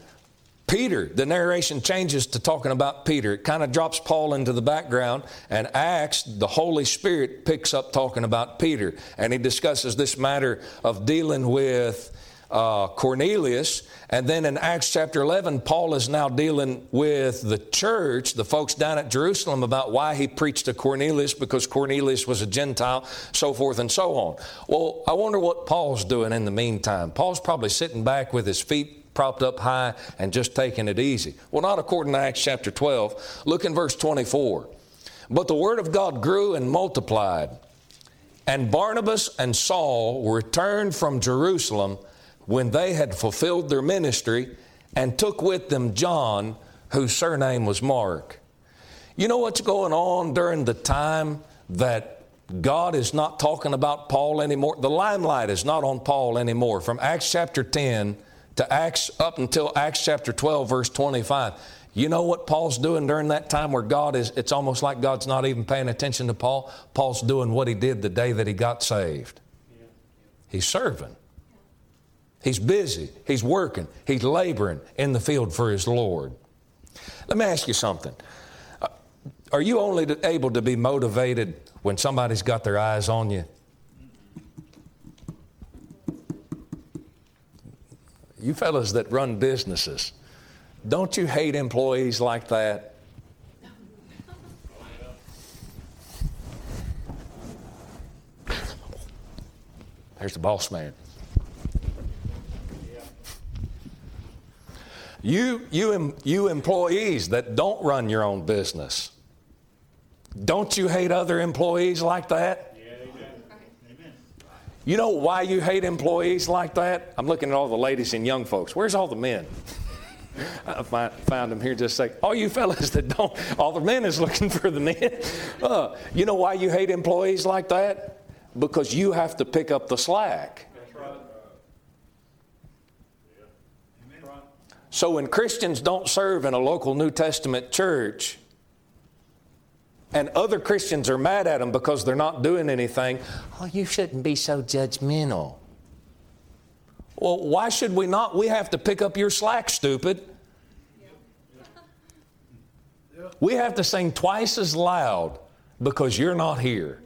Peter, the narration changes to talking about Peter. It kind of drops Paul into the background, and Acts, the Holy Spirit picks up talking about Peter. And he discusses this matter of dealing with uh, Cornelius. And then in Acts chapter 11, Paul is now dealing with the church, the folks down at Jerusalem, about why he preached to Cornelius because Cornelius was a Gentile, so forth and so on. Well, I wonder what Paul's doing in the meantime. Paul's probably sitting back with his feet propped up high and just taking it easy. Well, not according to Acts chapter 12. Look in verse 24. But the word of God grew and multiplied, and Barnabas and Saul returned from Jerusalem when they had fulfilled their ministry and took with them John, whose surname was Mark. You know what's going on during the time that God is not talking about Paul anymore? The limelight is not on Paul anymore. From Acts chapter 10 to Acts up until Acts chapter 12, verse 25. You know what Paul's doing during that time where God is, it's almost like God's not even paying attention to Paul? Paul's doing what he did the day that he got saved. He's serving. He's busy. He's working. He's laboring in the field for his Lord. Let me ask you something. Are you only able to be motivated when somebody's got their eyes on you? You fellas that run businesses, don't you hate employees like that? There's the boss man. You, you, you employees that don't run your own business, don't you hate other employees like that? You know why you hate employees like that? I'm looking at all the ladies and young folks. Where's all the men? I found them here just say. All you fellas that don't, all the men is looking for the men. Uh, you know why you hate employees like that? Because you have to pick up the slack. So when Christians don't serve in a local New Testament church, and other Christians are mad at them because they're not doing anything, oh, you shouldn't be so judgmental. Well, why should we not? We have to pick up your slack, stupid. We have to sing twice as loud because you're not here.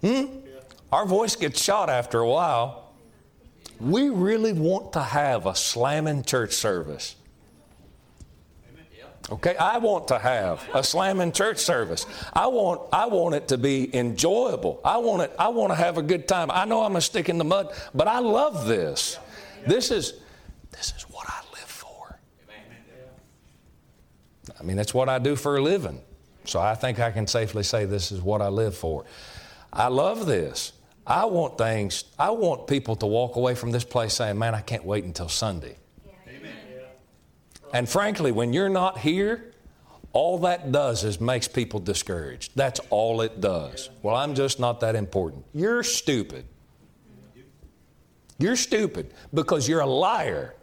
Hmm? Our voice gets shot after a while. We really want to have a slamming church service. Okay, I want to have a slamming church service. I want, I want it to be enjoyable. I want it, I want to have a good time. I know I'm a stick in the mud, but I love this. This is, this is what I live for. I mean, that's what I do for a living. So I think I can safely say this is what I live for. I love this. I want things, I want people to walk away from this place saying, man, I can't wait until Sunday. Amen. And frankly, when you're not here, all that does is makes people discouraged. That's all it does. Well, I'm just not that important. You're stupid. You're stupid because you're a liar.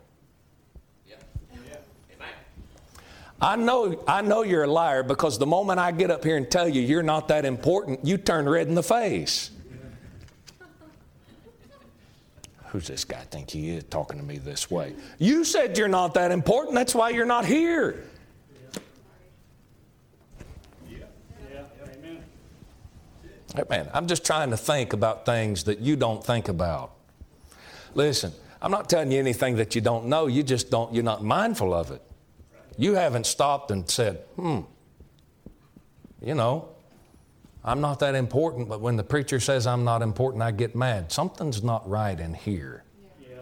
I know, I know you're a liar because the moment I get up here and tell you you're not that important, you turn red in the face. Who's this guy think he is talking to me this way? You said you're not that important. That's why you're not here. Hey, man, I'm just trying to think about things that you don't think about. Listen, I'm not telling you anything that you don't know. You just don't, you're not mindful of it. You haven't stopped and said, hmm, you know, I'm not that important, but when the preacher says I'm not important, I get mad. Something's not right in here. Yeah.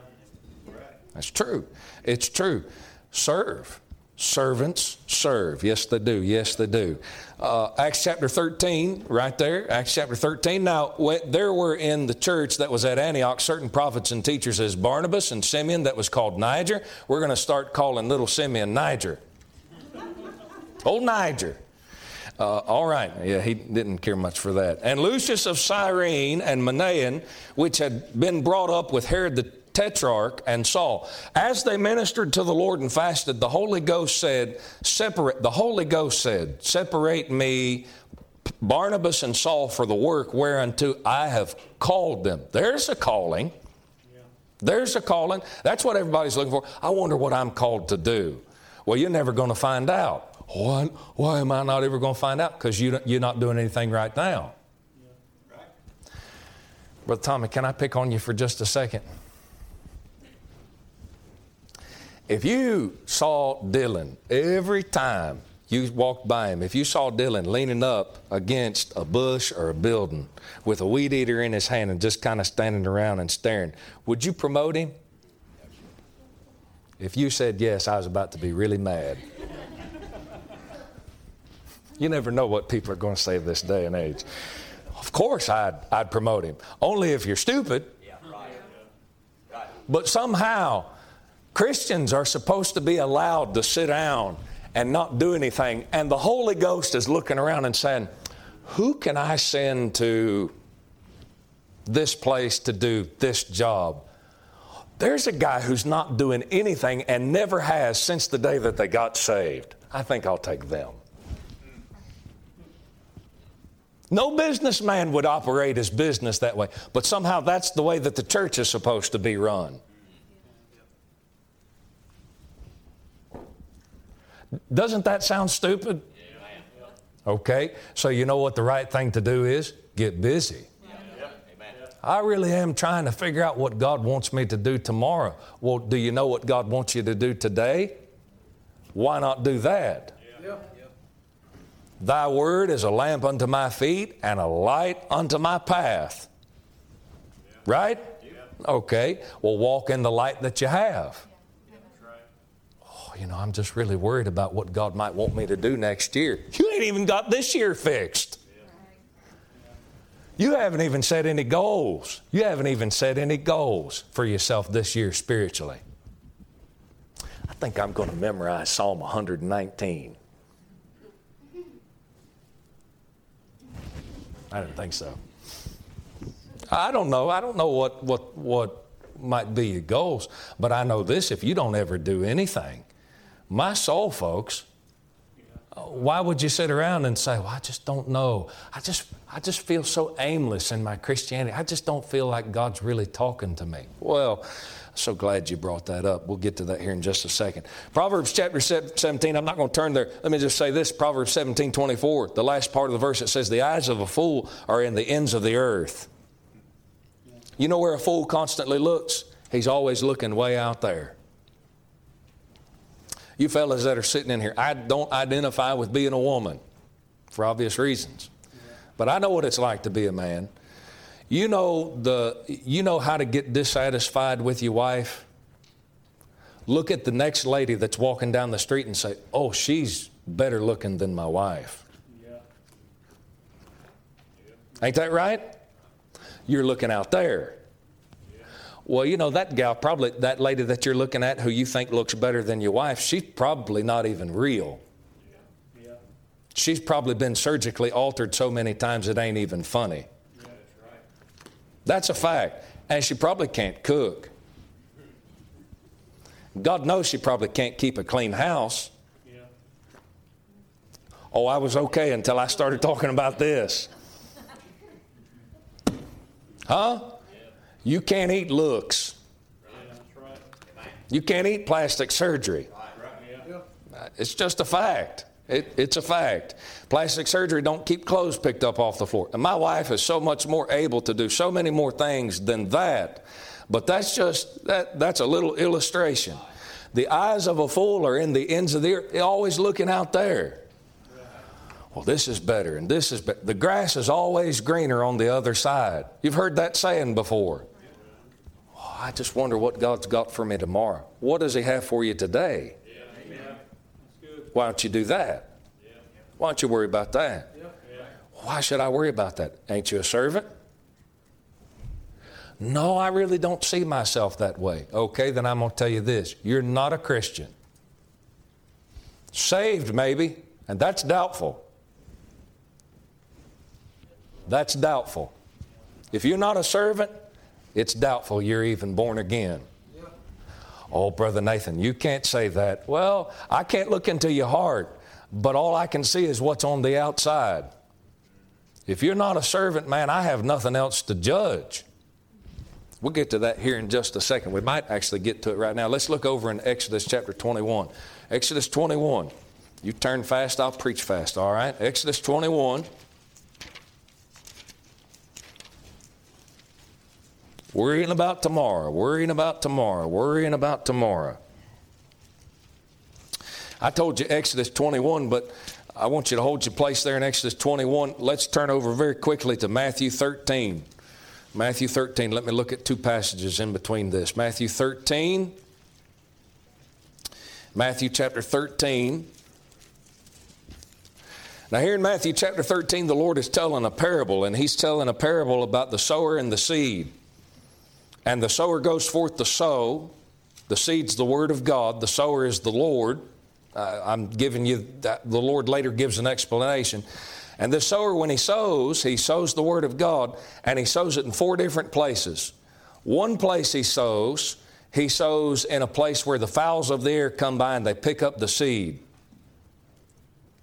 That's true. It's true. Serve. Servants serve. Yes, they do. Yes, they do. Uh, Acts chapter 13, right there. Acts chapter 13. Now, there were in the church that was at Antioch certain prophets and teachers as Barnabas and Simeon that was called Niger. We're going to start calling little Simeon Niger. Old Niger. Uh, all right. Yeah, he didn't care much for that. And Lucius of Cyrene and Manaen, which had been brought up with Herod the Tetrarch and Saul. As they ministered to the Lord and fasted, the Holy Ghost said, Separate, the Holy Ghost said, Separate me, Barnabas and Saul, for the work whereunto I have called them. There's a calling. There's a calling. That's what everybody's looking for. I wonder what I'm called to do. Well, you're never going to find out. Why, why am I not ever going to find out? Because you, you're not doing anything right now. Right. Brother Tommy, can I pick on you for just a second? If you saw Dylan every time you walked by him, if you saw Dylan leaning up against a bush or a building with a weed eater in his hand and just kind of standing around and staring, would you promote him? If you said yes, I was about to be really mad. You never know what people are going to say this day and age. Of course, I'd, I'd promote him. Only if you're stupid. But somehow, Christians are supposed to be allowed to sit down and not do anything. And the Holy Ghost is looking around and saying, Who can I send to this place to do this job? There's a guy who's not doing anything and never has since the day that they got saved. I think I'll take them. No businessman would operate his business that way, but somehow that's the way that the church is supposed to be run. Doesn't that sound stupid? Okay, so you know what the right thing to do is? Get busy. I really am trying to figure out what God wants me to do tomorrow. Well, do you know what God wants you to do today? Why not do that? Yeah. Thy word is a lamp unto my feet and a light unto my path. Right? Okay. Well, walk in the light that you have. Oh, you know, I'm just really worried about what God might want me to do next year. You ain't even got this year fixed. You haven't even set any goals. You haven't even set any goals for yourself this year spiritually. I think I'm going to memorize Psalm 119. I didn't think so. I don't know. I don't know what, what, what might be your goals, but I know this if you don't ever do anything, my soul, folks, uh, why would you sit around and say, Well, I just don't know. I just, I just feel so aimless in my Christianity. I just don't feel like God's really talking to me. Well, so glad you brought that up. We'll get to that here in just a second. Proverbs chapter 17, I'm not going to turn there. Let me just say this Proverbs 17 24, the last part of the verse, it says, The eyes of a fool are in the ends of the earth. You know where a fool constantly looks? He's always looking way out there. You fellas that are sitting in here, I don't identify with being a woman for obvious reasons. But I know what it's like to be a man. You know the you know how to get dissatisfied with your wife? Look at the next lady that's walking down the street and say, "Oh, she's better looking than my wife." Yeah. Ain't that right? You're looking out there. Well, you know, that gal, probably that lady that you're looking at who you think looks better than your wife, she's probably not even real. Yeah. She's probably been surgically altered so many times it ain't even funny. Yeah, that's, a fact. And she probably can't cook. God knows she probably can't keep a clean house. Yeah. Oh, I was okay until I started talking about this. Huh? You can't eat looks. You can't eat plastic surgery. It's just a fact. It, it's a fact. Plastic surgery don't keep clothes picked up off the floor. And my wife is so much more able to do so many more things than that. But that's just that that's a little illustration. The eyes of a fool are in the ends of the earth, always looking out there. Well, this is better and this is better. The grass is always greener on the other side. You've heard that saying before. I just wonder what God's got for me tomorrow. What does He have for you today? Why don't you do that? Why don't you worry about that? Why should I worry about that? Ain't you a servant? No, I really don't see myself that way. Okay, then I'm going to tell you this you're not a Christian. Saved, maybe, and that's doubtful. That's doubtful. If you're not a servant, it's doubtful you're even born again. Oh, Brother Nathan, you can't say that. Well, I can't look into your heart, but all I can see is what's on the outside. If you're not a servant, man, I have nothing else to judge. We'll get to that here in just a second. We might actually get to it right now. Let's look over in Exodus chapter 21. Exodus 21. You turn fast, I'll preach fast, all right? Exodus 21. Worrying about tomorrow, worrying about tomorrow, worrying about tomorrow. I told you Exodus 21, but I want you to hold your place there in Exodus 21. Let's turn over very quickly to Matthew 13. Matthew 13. Let me look at two passages in between this. Matthew 13. Matthew chapter 13. Now, here in Matthew chapter 13, the Lord is telling a parable, and He's telling a parable about the sower and the seed. And the sower goes forth to sow. The seed's the word of God, the sower is the Lord. Uh, I'm giving you that. The Lord later gives an explanation. And the sower, when he sows, he sows the word of God, and he sows it in four different places. One place he sows, he sows in a place where the fowls of the air come by and they pick up the seed.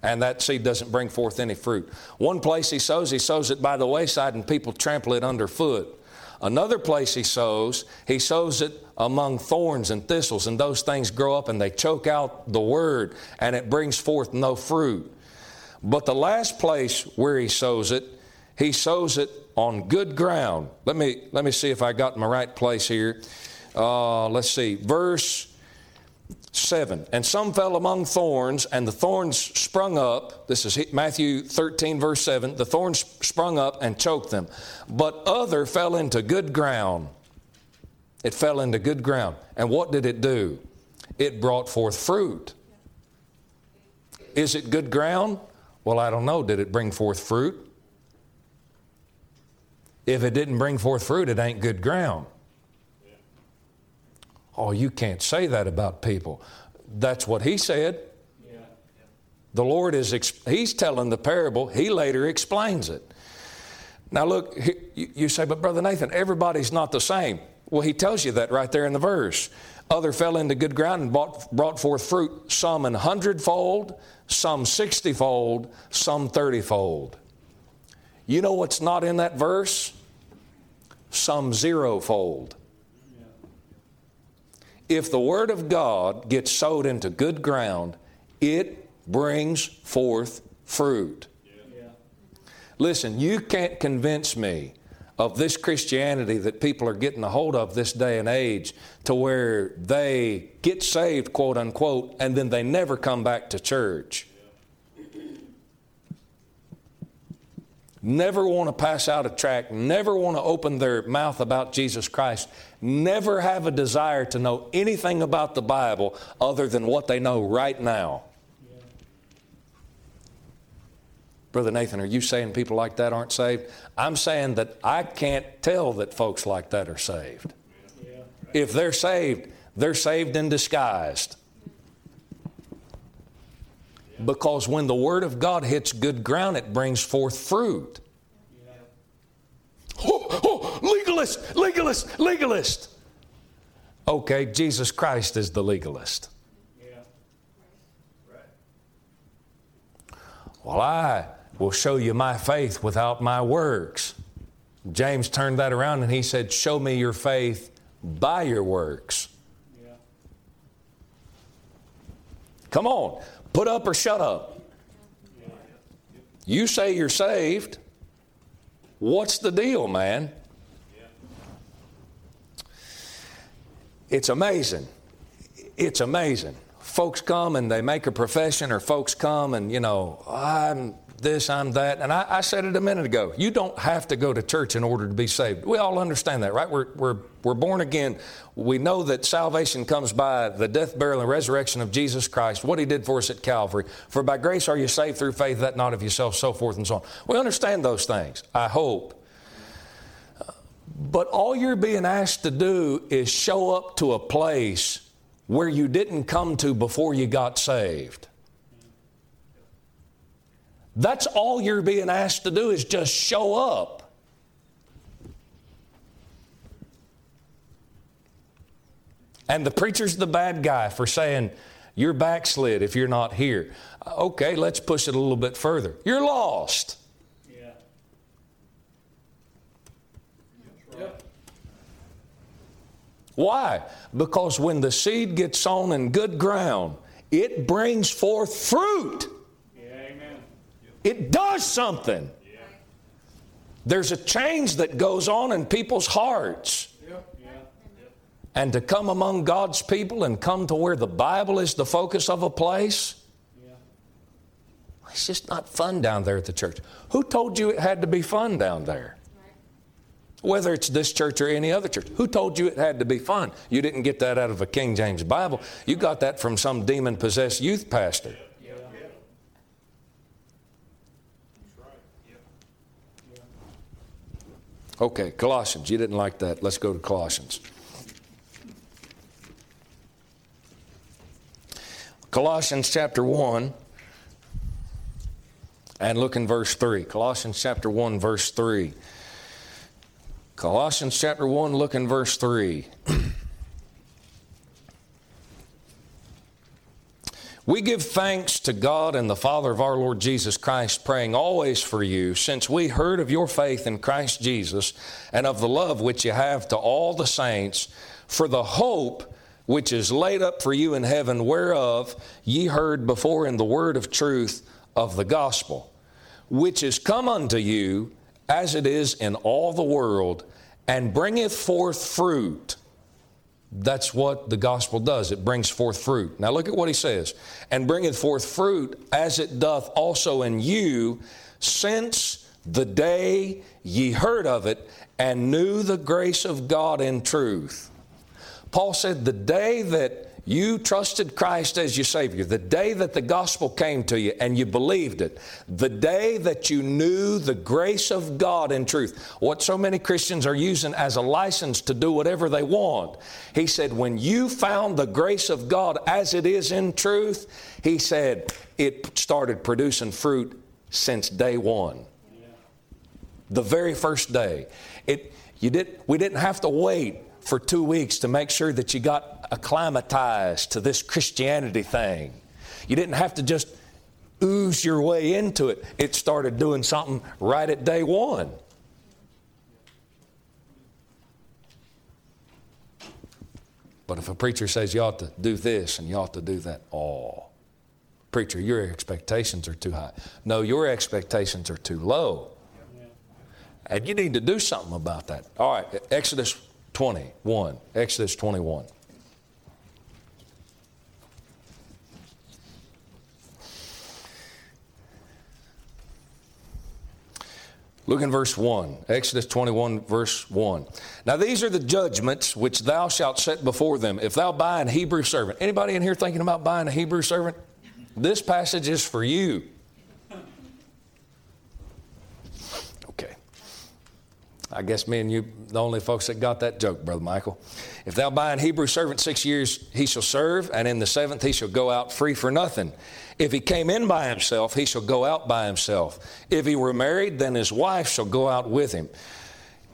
And that seed doesn't bring forth any fruit. One place he sows, he sows it by the wayside and people trample it underfoot. Another place he sows, he sows it among thorns and thistles, and those things grow up and they choke out the word, and it brings forth no fruit. But the last place where he sows it, he sows it on good ground. Let me, let me see if I got in my right place here. Uh, let's see, verse 7. And some fell among thorns, and the thorns sprung up. This is Matthew 13, verse 7. The thorns sprung up and choked them. But other fell into good ground. It fell into good ground. And what did it do? It brought forth fruit. Is it good ground? Well, I don't know. Did it bring forth fruit? If it didn't bring forth fruit, it ain't good ground. Oh, you can't say that about people. That's what he said. Yeah. The Lord is, he's telling the parable, he later explains it. Now, look, you say, but Brother Nathan, everybody's not the same. Well, he tells you that right there in the verse. Other fell into good ground and brought, brought forth fruit, some an hundredfold, some sixtyfold, some thirtyfold. You know what's not in that verse? Some zerofold if the Word of God gets sowed into good ground, it brings forth fruit. Yeah. Listen, you can't convince me of this Christianity that people are getting a hold of this day and age to where they get saved, quote unquote, and then they never come back to church. never want to pass out a tract, never want to open their mouth about Jesus Christ, never have a desire to know anything about the Bible other than what they know right now. Brother Nathan, are you saying people like that aren't saved? I'm saying that I can't tell that folks like that are saved. Yeah. If they're saved, they're saved and disguised. Because when the Word of God hits good ground, it brings forth fruit. Oh, oh, legalist, legalist, legalist. Okay, Jesus Christ is the legalist. Well, I will show you my faith without my works. James turned that around and he said, Show me your faith by your works. Yeah. Come on. Put up or shut up. You say you're saved. What's the deal, man? It's amazing. It's amazing. Folks come and they make a profession, or folks come and, you know, I'm this, I'm that. And I, I, said it a minute ago. You don't have to go to church in order to be saved. We all understand that, right? We're, we're, we're born again. We know that salvation comes by the death, burial, and resurrection of Jesus Christ, what He did for us at Calvary. For by grace are you saved through faith, that not of yourself, so forth and so on. We understand those things, I hope. But all you're being asked to do is show up to a place where you didn't come to before you got saved. That's all you're being asked to do is just show up. And the preacher's the bad guy for saying, You're backslid if you're not here. Uh, okay, let's push it a little bit further. You're lost. Yeah. Why? Because when the seed gets sown in good ground, it brings forth fruit. It does something. There's a change that goes on in people's hearts. And to come among God's people and come to where the Bible is the focus of a place, it's just not fun down there at the church. Who told you it had to be fun down there? Whether it's this church or any other church. Who told you it had to be fun? You didn't get that out of a King James Bible. You got that from some demon possessed youth pastor. Okay, Colossians. You didn't like that. Let's go to Colossians. Colossians chapter 1 and look in verse 3. Colossians chapter 1, verse 3. Colossians chapter 1, look in verse 3. We give thanks to God and the Father of our Lord Jesus Christ, praying always for you, since we heard of your faith in Christ Jesus and of the love which you have to all the saints, for the hope which is laid up for you in heaven, whereof ye heard before in the word of truth of the gospel, which is come unto you, as it is in all the world, and bringeth forth fruit. That's what the gospel does. It brings forth fruit. Now look at what he says. And bringeth forth fruit as it doth also in you, since the day ye heard of it and knew the grace of God in truth. Paul said, The day that you trusted Christ as your Savior, the day that the gospel came to you and you believed it, the day that you knew the grace of God in truth, what so many Christians are using as a license to do whatever they want. He said, when you found the grace of God as it is in truth, he said, it started producing fruit since day one. The very first day. It, you did, we didn't have to wait for two weeks to make sure that you got acclimatized to this Christianity thing. You didn't have to just ooze your way into it, it started doing something right at day one. But if a preacher says you ought to do this and you ought to do that, oh, preacher, your expectations are too high. No, your expectations are too low. And you need to do something about that. All right, Exodus 21. Exodus 21. Look in verse 1, Exodus 21, verse 1. Now these are the judgments which thou shalt set before them if thou buy an Hebrew servant. Anybody in here thinking about buying a Hebrew servant? This passage is for you. I guess me and you, the only folks that got that joke, Brother Michael. If thou buy an Hebrew servant six years, he shall serve, and in the seventh he shall go out free for nothing. If he came in by himself, he shall go out by himself. If he were married, then his wife shall go out with him.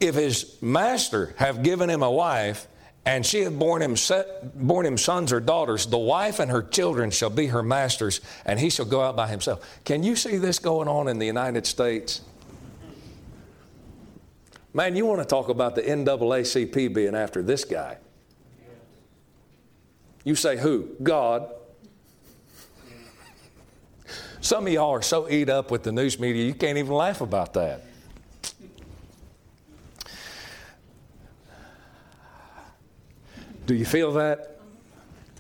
If his master have given him a wife, and she have borne him, set, borne him sons or daughters, the wife and her children shall be her masters, and he shall go out by himself. Can you see this going on in the United States? Man, you want to talk about the NAACP being after this guy. You say who? God. Some of y'all are so eat up with the news media, you can't even laugh about that. Do you feel that?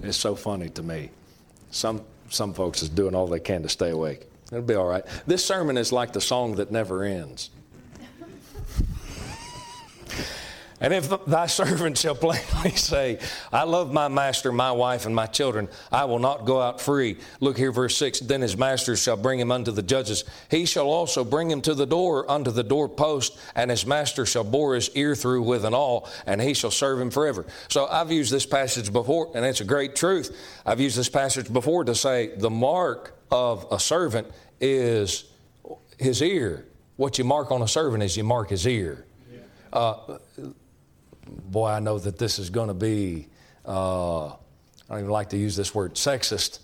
It's so funny to me. Some, some folks is doing all they can to stay awake. It'll be all right. This sermon is like the song that never ends. And if thy servant shall plainly say, I love my master, my wife, and my children, I will not go out free. Look here, verse 6 Then his master shall bring him unto the judges. He shall also bring him to the door, unto the doorpost, and his master shall bore his ear through with an awl, and he shall serve him forever. So I've used this passage before, and it's a great truth. I've used this passage before to say the mark of a servant is his ear. What you mark on a servant is you mark his ear. Uh, boy, I know that this is going to be, uh, I don't even like to use this word, sexist,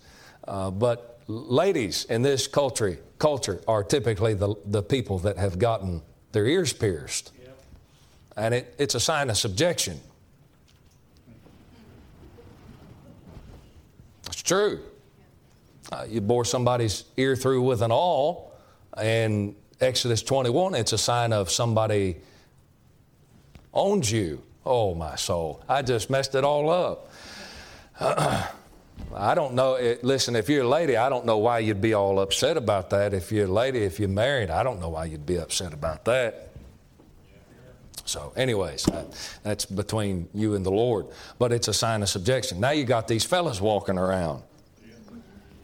uh, but ladies in this culture, culture are typically the, the people that have gotten their ears pierced. Yep. And it, it's a sign of subjection. It's true. Uh, you bore somebody's ear through with an awl, and Exodus 21, it's a sign of somebody owns you. Oh, my soul. I just messed it all up. I don't know. It, listen, if you're a lady, I don't know why you'd be all upset about that. If you're a lady, if you're married, I don't know why you'd be upset about that. So, anyways, that, that's between you and the Lord. But it's a sign of subjection. Now you got these fellas walking around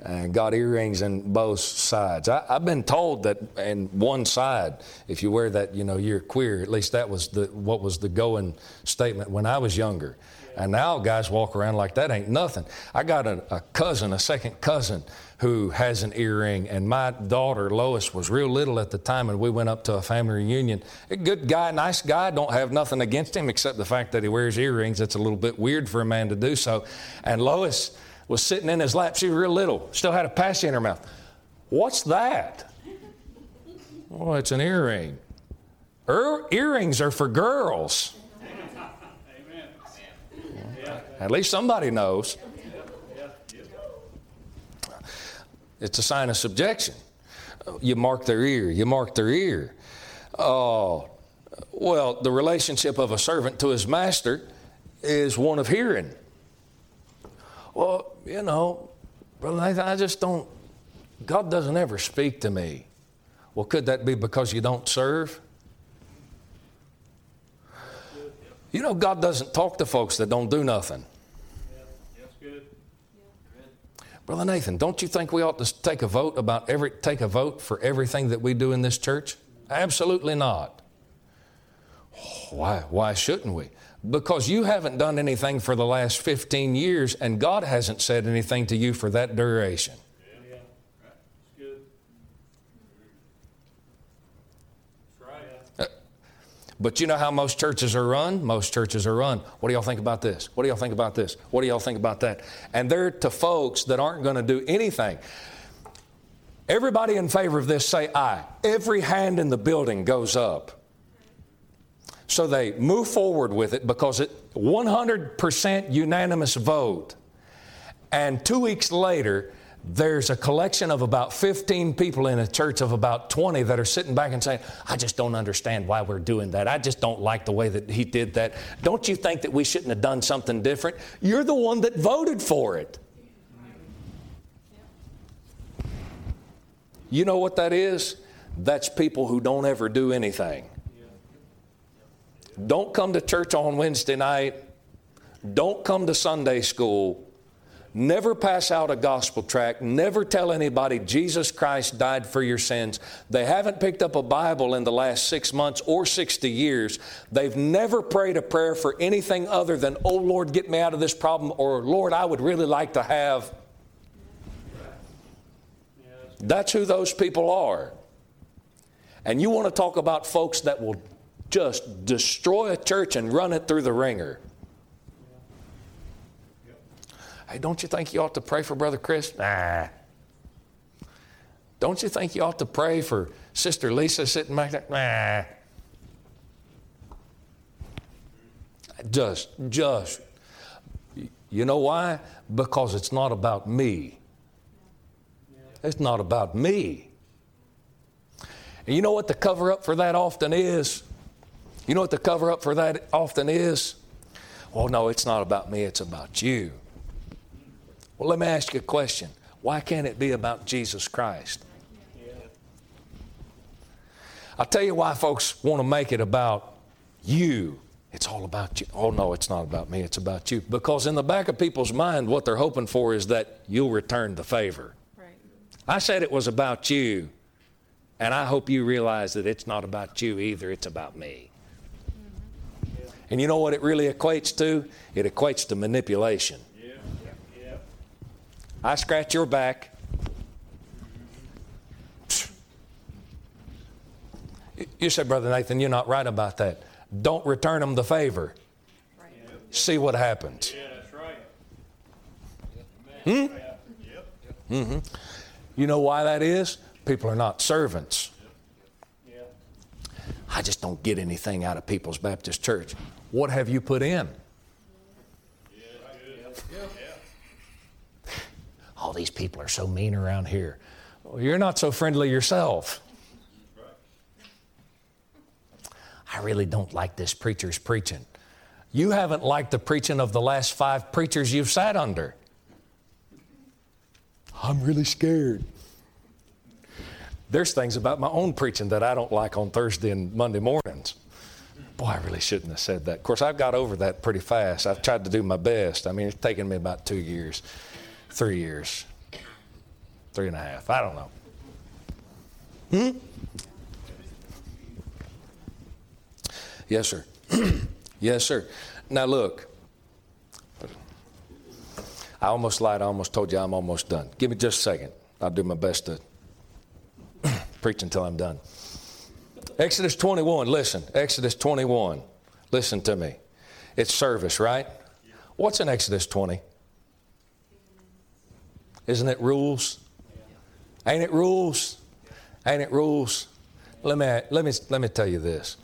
and got earrings in both sides. I, have been told that in one side, if you wear that, you know, you're queer. At least that was the what was the going statement when I was younger. And now guys walk around like that ain't nothing. I got a, a cousin, a second cousin, who has an earring, and my daughter Lois was real little at the time, and we went up to a family reunion. A good guy, nice guy. Don't have nothing against him except the fact that he wears earrings. It's a little bit weird for a man to do so. And Lois was sitting in his lap. She was real little, still had a passy in her mouth. What's that? Oh, it's an earring. Earrings are for girls. At least somebody knows. It's a sign of subjection. You mark their ear. You mark their ear. Oh, well, the relationship of a servant to his master is one of hearing. Well, you know, Brother Nathan, I just don't, God doesn't ever speak to me. Well, could that be because you don't serve? You know, God doesn't talk to folks that don't do nothing. Brother Nathan, don't you think we ought to take a vote about every take a vote for everything that we do in this church? Absolutely not. Why why shouldn't we? Because you haven't done anything for the last 15 years and God hasn't said anything to you for that duration. Uh, but you know how most churches are run? Most churches are run. What do y'all think about this? What do y'all think about this? What do y'all think about that? And they're to folks that aren't going to do anything. Everybody in favor of this say aye. Every hand in the building goes up. So they move forward with it because it 100% unanimous vote. And two weeks later, there's a collection of about 15 people in a church of about 20 that are sitting back and saying, I just don't understand why we're doing that. I just don't like the way that he did that. Don't you think that we shouldn't have done something different? You're the one that voted for it. You know what that is? That's people who don't ever do anything. Don't come to church on Wednesday night. Don't come to Sunday school never pass out a gospel tract, never tell anybody Jesus Christ died for your sins. They haven't picked up a Bible in the last six months or 60 years. They've never prayed a prayer for anything other than, oh Lord, get me out of this problem, or Lord, I would really like to have. That's who those people are. And you want to talk about folks that will just destroy a church and run it through the wringer. Hey, don't you think you ought to pray for Brother Chris? Nah. Don't you think you ought to pray for Sister Lisa sitting back there? Nah. Just, just. You know why? Because it's not about me. It's not about me. And you know what the cover up for that often is? You know what the cover up for that often is? Well, no, it's not about me, it's about you. Well, let me ask you a question. Why can't it be about Jesus Christ? I'll tell you why folks want to make it about you. It's all about you. Oh, no, it's not about me, it's about you. Because in the back of people's mind, what they're hoping for is that you'll return the favor. Right. I said it was about you, and I hope you realize that it's not about you either, it's about me. And you know what it really equates to? It equates to manipulation. yeah. I scratch your back. You said, Brother Nathan, you're not right about that. Don't return them the favor. Right. See what happens. Yeah, that's right. Hmm? Mm-hmm. You know why that is? People are not servants. I just don't get anything out of People's Baptist Church. What have you put in? All these people are so mean around here. Well, you're not so friendly yourself. I really don't like this preacher's preaching. You haven't liked the preaching of the last five preachers you've sat under. I'm really scared. There's things about my own preaching that I don't like on Thursday and Monday mornings. Boy, I really shouldn't have said that. Of course, I've got over that pretty fast. I've tried to do my best. I mean, it's taken me about two years three years, three and a half. I don't know. Hmm? Yes, sir. yes, sir. Now, look. I almost lied. I almost told you I'm almost done. Give me just a second. I'll do my best to preach until I'm done. Exodus 21, listen. Exodus 21. Listen to me. It's service, right? What's in Exodus 20? Isn't it rules? Ain't it rules? Ain't it rules? Let me, let, me, let me tell you this.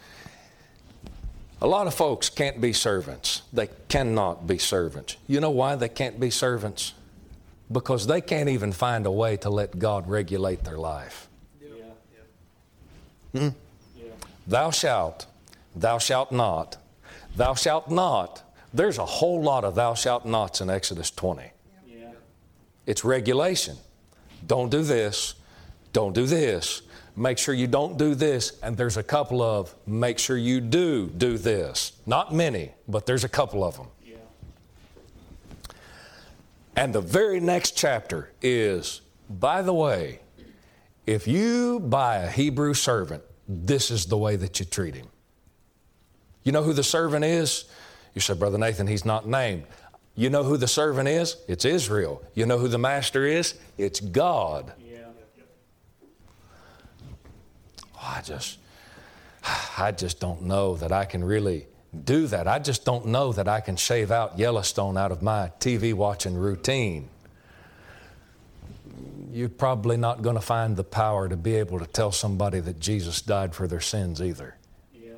A lot of folks can't be servants. They cannot be servants. You know why they can't be servants? Because they can't even find a way to let God regulate their life. Yeah. Hmm? Thou shalt, thou shalt not, thou shalt not. There's a whole lot of thou shalt nots in Exodus 20. Yeah. It's regulation. Don't do this, don't do this, make sure you don't do this, and there's a couple of make sure you do do this. Not many, but there's a couple of them. Yeah. And the very next chapter is, by the way, if you buy a Hebrew servant, this is the way that you treat him. You know who the servant is? You said, Brother Nathan, he's not named. You know who the servant is? It's Israel. You know who the master is? It's God. Yeah. I just, I just don't know that I can really do that. I just don't know that I can shave out Yellowstone out of my TV watching routine. You're probably not going to find the power to be able to tell somebody that Jesus died for their sins either. Yeah.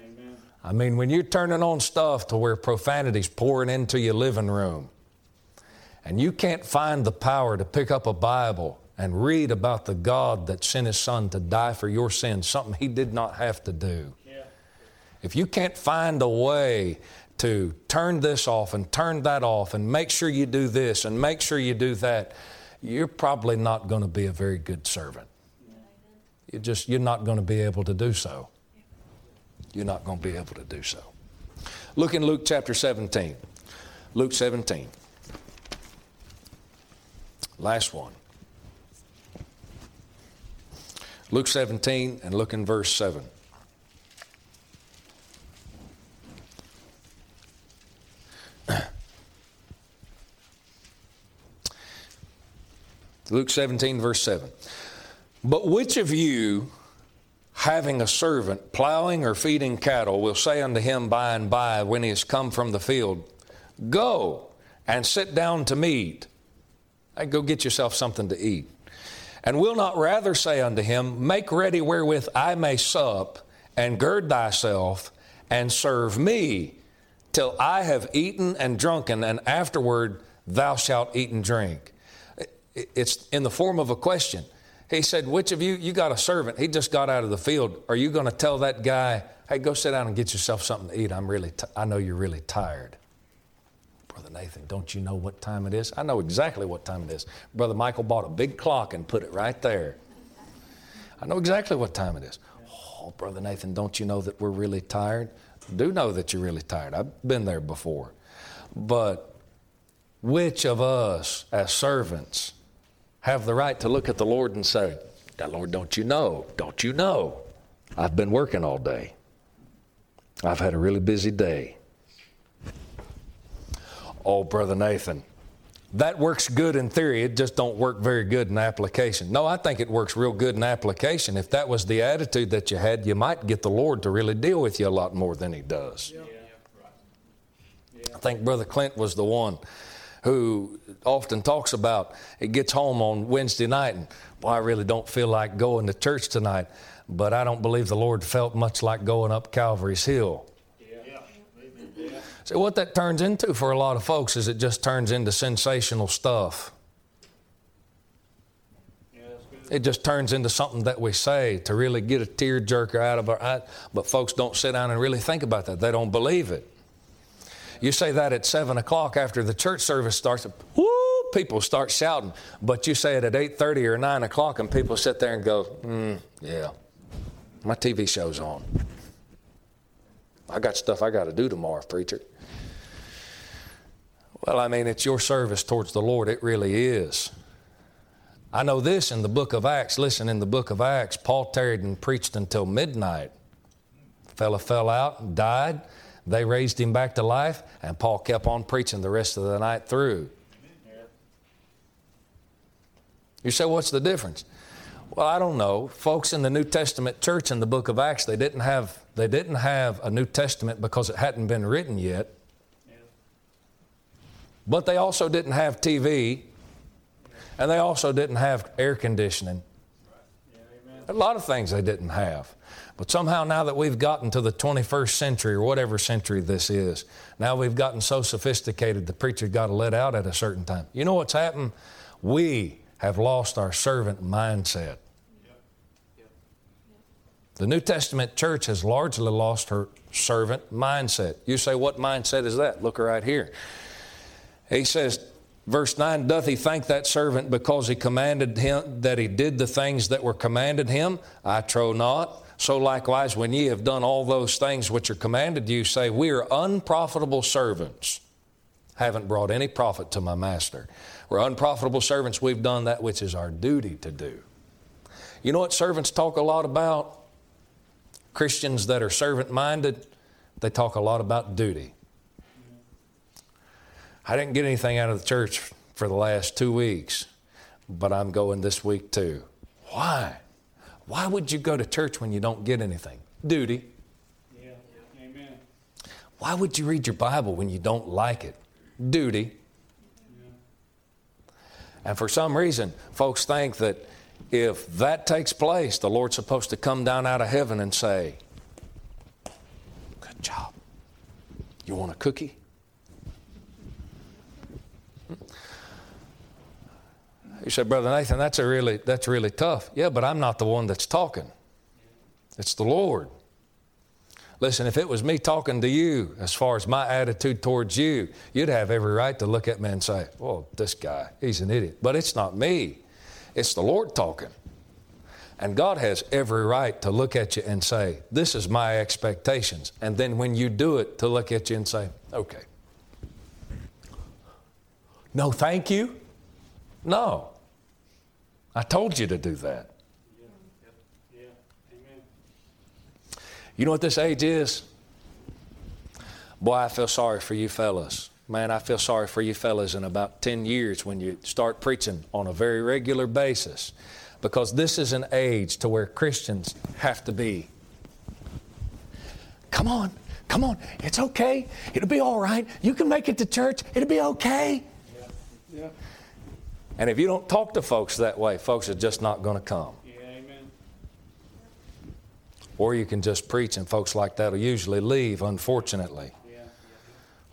Amen. I mean, when you're turning on stuff to where profanity's pouring into your living room, and you can't find the power to pick up a Bible and read about the God that sent His Son to die for your sins, something He did not have to do. Yeah. If you can't find a way to turn this off and turn that off and make sure you do this and make sure you do that, you're probably not going to be a very good servant. You just you're not going to be able to do so. You're not going to be able to do so. Look in Luke chapter 17. Luke 17. Last one. Luke 17 and look in verse 7. Luke 17, verse 7. But which of you, having a servant plowing or feeding cattle, will say unto him by and by, when he is come from the field, Go and sit down to meat? Hey, go get yourself something to eat and will not rather say unto him, Make ready wherewith I may sup, and gird thyself, and serve me, till I have eaten and drunken, and afterward thou shalt eat and drink? It's in the form of a question. He said, Which of you, you got a servant, he just got out of the field. Are you going to tell that guy, Hey, go sit down and get yourself something to eat? I'm really, t- I know you're really tired. Brother Nathan, don't you know what time it is? I know exactly what time it is. Brother Michael bought a big clock and put it right there. I know exactly what time it is. Oh, Brother Nathan, don't you know that we're really tired? I do know that you're really tired. I've been there before. But which of us as servants have the right to look at the Lord and say, Now, Lord, don't you know? Don't you know? I've been working all day. I've had a really busy day. Oh, Brother Nathan, that works good in theory. It just don't work very good in application. No, I think it works real good in application. If that was the attitude that you had, you might get the Lord to really deal with you a lot more than He does. Yeah. I think Brother Clint was the one who often talks about it gets home on Wednesday night and boy, I really don't feel like going to church tonight, but I don't believe the Lord felt much like going up Calvary's Hill. So, what that turns into for a lot of folks is it just turns into sensational stuff. it just turns into something that we say to really get a tear jerker out of our eye. But folks don't sit down and really think about that. They don't believe it. You say that at seven o'clock after the church service starts. Woo! People start shouting. But you say it at eight thirty or nine o'clock, and people sit there and go, mm, "Yeah, my TV show's on. I got stuff I got to do tomorrow, preacher." Well, I mean, it's your service towards the Lord. It really is. I know this in the book of Acts. Listen, in the book of Acts, Paul tarried and preached until midnight. Fella fell out and died. They raised him back to life, and Paul kept on preaching the rest of the night through. You say, what's the difference? Well, I don't know. Folks in the New Testament church in the book of Acts, they didn't have, they didn't have a New Testament because it hadn't been written yet. But they also didn't have TV, and they also didn't have air conditioning. A lot of things they didn't have. But somehow, now that we've gotten to the 21st century or whatever century this is, now we've gotten so sophisticated the preacher got to let out at a certain time. You know what's happened? We have lost our servant mindset. The New Testament church has largely lost her servant mindset. You say, what mindset is that? Look right here. He says, verse 9, doth he thank that servant because he commanded him that he did the things that were commanded him? I trow not. So likewise, when ye have done all those things which are commanded you, say, We are unprofitable servants, haven't brought any profit to my master. We're unprofitable servants, we've done that which is our duty to do. You know what servants talk a lot about? Christians that are servant minded, they talk a lot about duty. I didn't get anything out of the church for the last two weeks, but I'm going this week too. Why? Why would you go to church when you don't get anything? Duty. Yeah. Amen. Why would you read your Bible when you don't like it? Duty. Yeah. And for some reason, folks think that if that takes place, the Lord's supposed to come down out of heaven and say, Good job. You want a cookie? You said, Brother Nathan, that's, a really, that's really tough. Yeah, but I'm not the one that's talking, it's the Lord. Listen, if it was me talking to you as far as my attitude towards you, you'd have every right to look at me and say, Well, this guy, he's an idiot. But it's not me, it's the Lord talking. And God has every right to look at you and say, This is my expectations. And then when you do it, to look at you and say, Okay. No, thank you. No. I told you to do that. You know what this age is? Boy, I feel sorry for you fellas. Man, I feel sorry for you fellas in about 10 years when you start preaching on a very regular basis. Because this is an age to where Christians have to be. Come on, come on, it's okay. It'll be all right. You can make it to church. It'll be okay. Yeah. Yeah. And if you don't talk to folks that way, folks are just not going to come. Yeah, amen. Or you can just preach, and folks like that will usually leave, unfortunately. Yeah.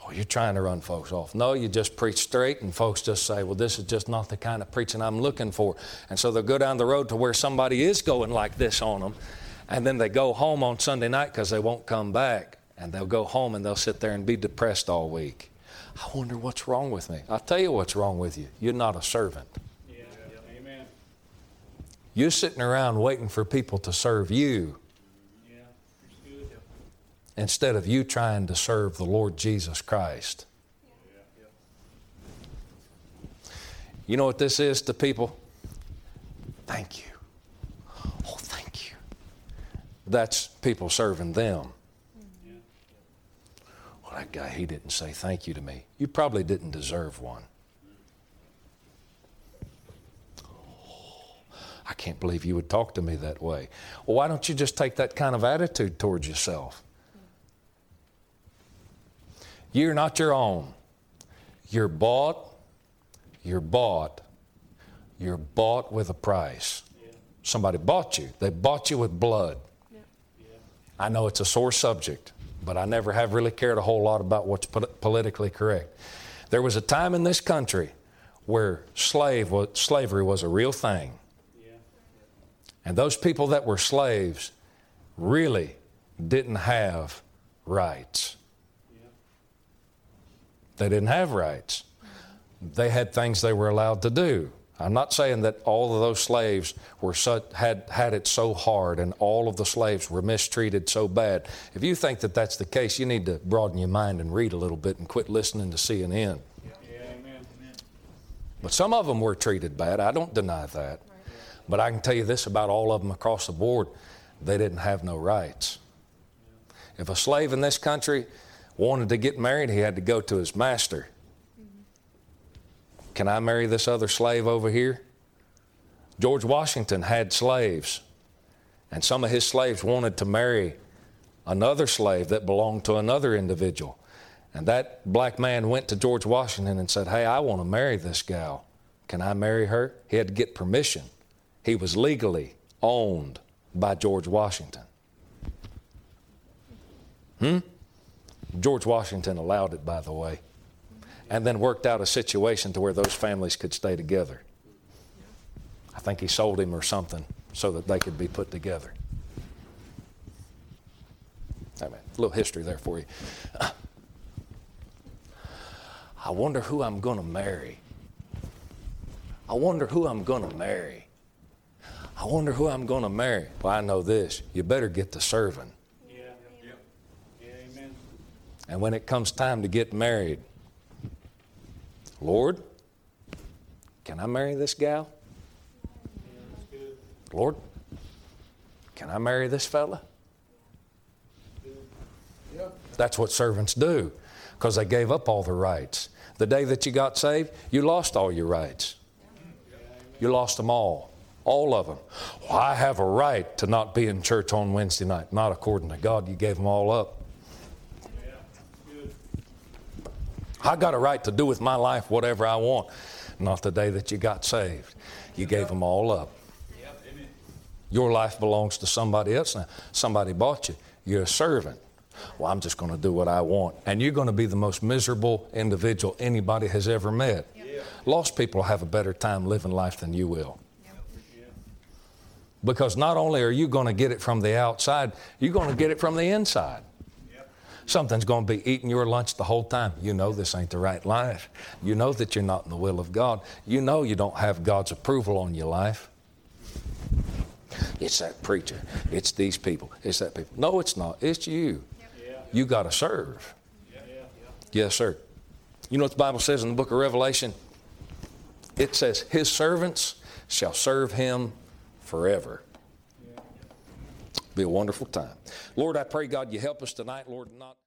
Oh, you're trying to run folks off. No, you just preach straight, and folks just say, Well, this is just not the kind of preaching I'm looking for. And so they'll go down the road to where somebody is going like this on them, and then they go home on Sunday night because they won't come back. And they'll go home and they'll sit there and be depressed all week. I wonder what's wrong with me. I'll tell you what's wrong with you. You're not a servant. Yeah. Amen. You're sitting around waiting for people to serve you yeah. instead of you trying to serve the Lord Jesus Christ. You know what this is to people? Thank you. Oh, thank you. That's people serving them that guy, he didn't say thank you to me. You probably didn't deserve one. I can't believe you would talk to me that way. Well, why don't you just take that kind of attitude towards yourself? You're not your own. You're bought. You're bought. You're bought with a price. Somebody bought you. They bought you with blood. I know it's a sore subject but I never have really cared a whole lot about what's politically correct. There was a time in this country where slave was, slavery was a real thing. And those people that were slaves really didn't have rights. They didn't have rights. They had things they were allowed to do. I'm not saying that all of those slaves were had, had it so hard and all of the slaves were mistreated so bad. If you think that that's the case, you need to broaden your mind and read a little bit and quit listening to CNN. Yeah. amen. But some of them were treated bad. I don't deny that. But I can tell you this about all of them across the board they didn't have no rights. If a slave in this country wanted to get married, he had to go to his master can I marry this other slave over here? George Washington had slaves, and some of his slaves wanted to marry another slave that belonged to another individual. And that black man went to George Washington and said, Hey, I want to marry this gal. Can I marry her? He had to get permission. He was legally owned by George Washington. Hmm? George Washington allowed it, by the way and then worked out a situation to where those families could stay together. I think he sold him or something so that they could be put together. I Amen. A little history there for you. I wonder who I'm going to marry. I wonder who I'm going to marry. I wonder who I'm going to marry. Well, I know this. You better get to serving. Yeah. Yeah. Yeah. Amen. And when it comes time to get married, Lord, can I marry this gal? Good. Lord, can I marry this fella? That's what servants do because they gave up all their rights. The day that you got saved, you lost all your rights. You lost them all, all of them. Well, I have a right to not be in church on Wednesday night. Not according to God, you gave them all up. Yeah. Good. I got a right to do with my life whatever I want. Not the day that you got saved. You gave them all up. Your life belongs to somebody else now. Somebody bought you. You're a servant. Well, I'm just going to do what I want. And you're going to be the most miserable individual anybody has ever met. Yeah. Lost people have a better time living life than you will. Yeah. Because not only are you going to get it from the outside, you're going to get it from the inside. Something's going to be eating your lunch the whole time. You know this ain't the right life. You know that you're not in the will of God. You know you don't have God's approval on your life. It's that preacher. It's these people. It's that people. No, it's not. It's you. Yeah. You got to serve. Yeah. Yeah. Yes, sir. You know what the Bible says in the book of Revelation? It says, His servants shall serve Him forever. Be a wonderful time. Lord, I pray, God, you help us tonight, Lord, not.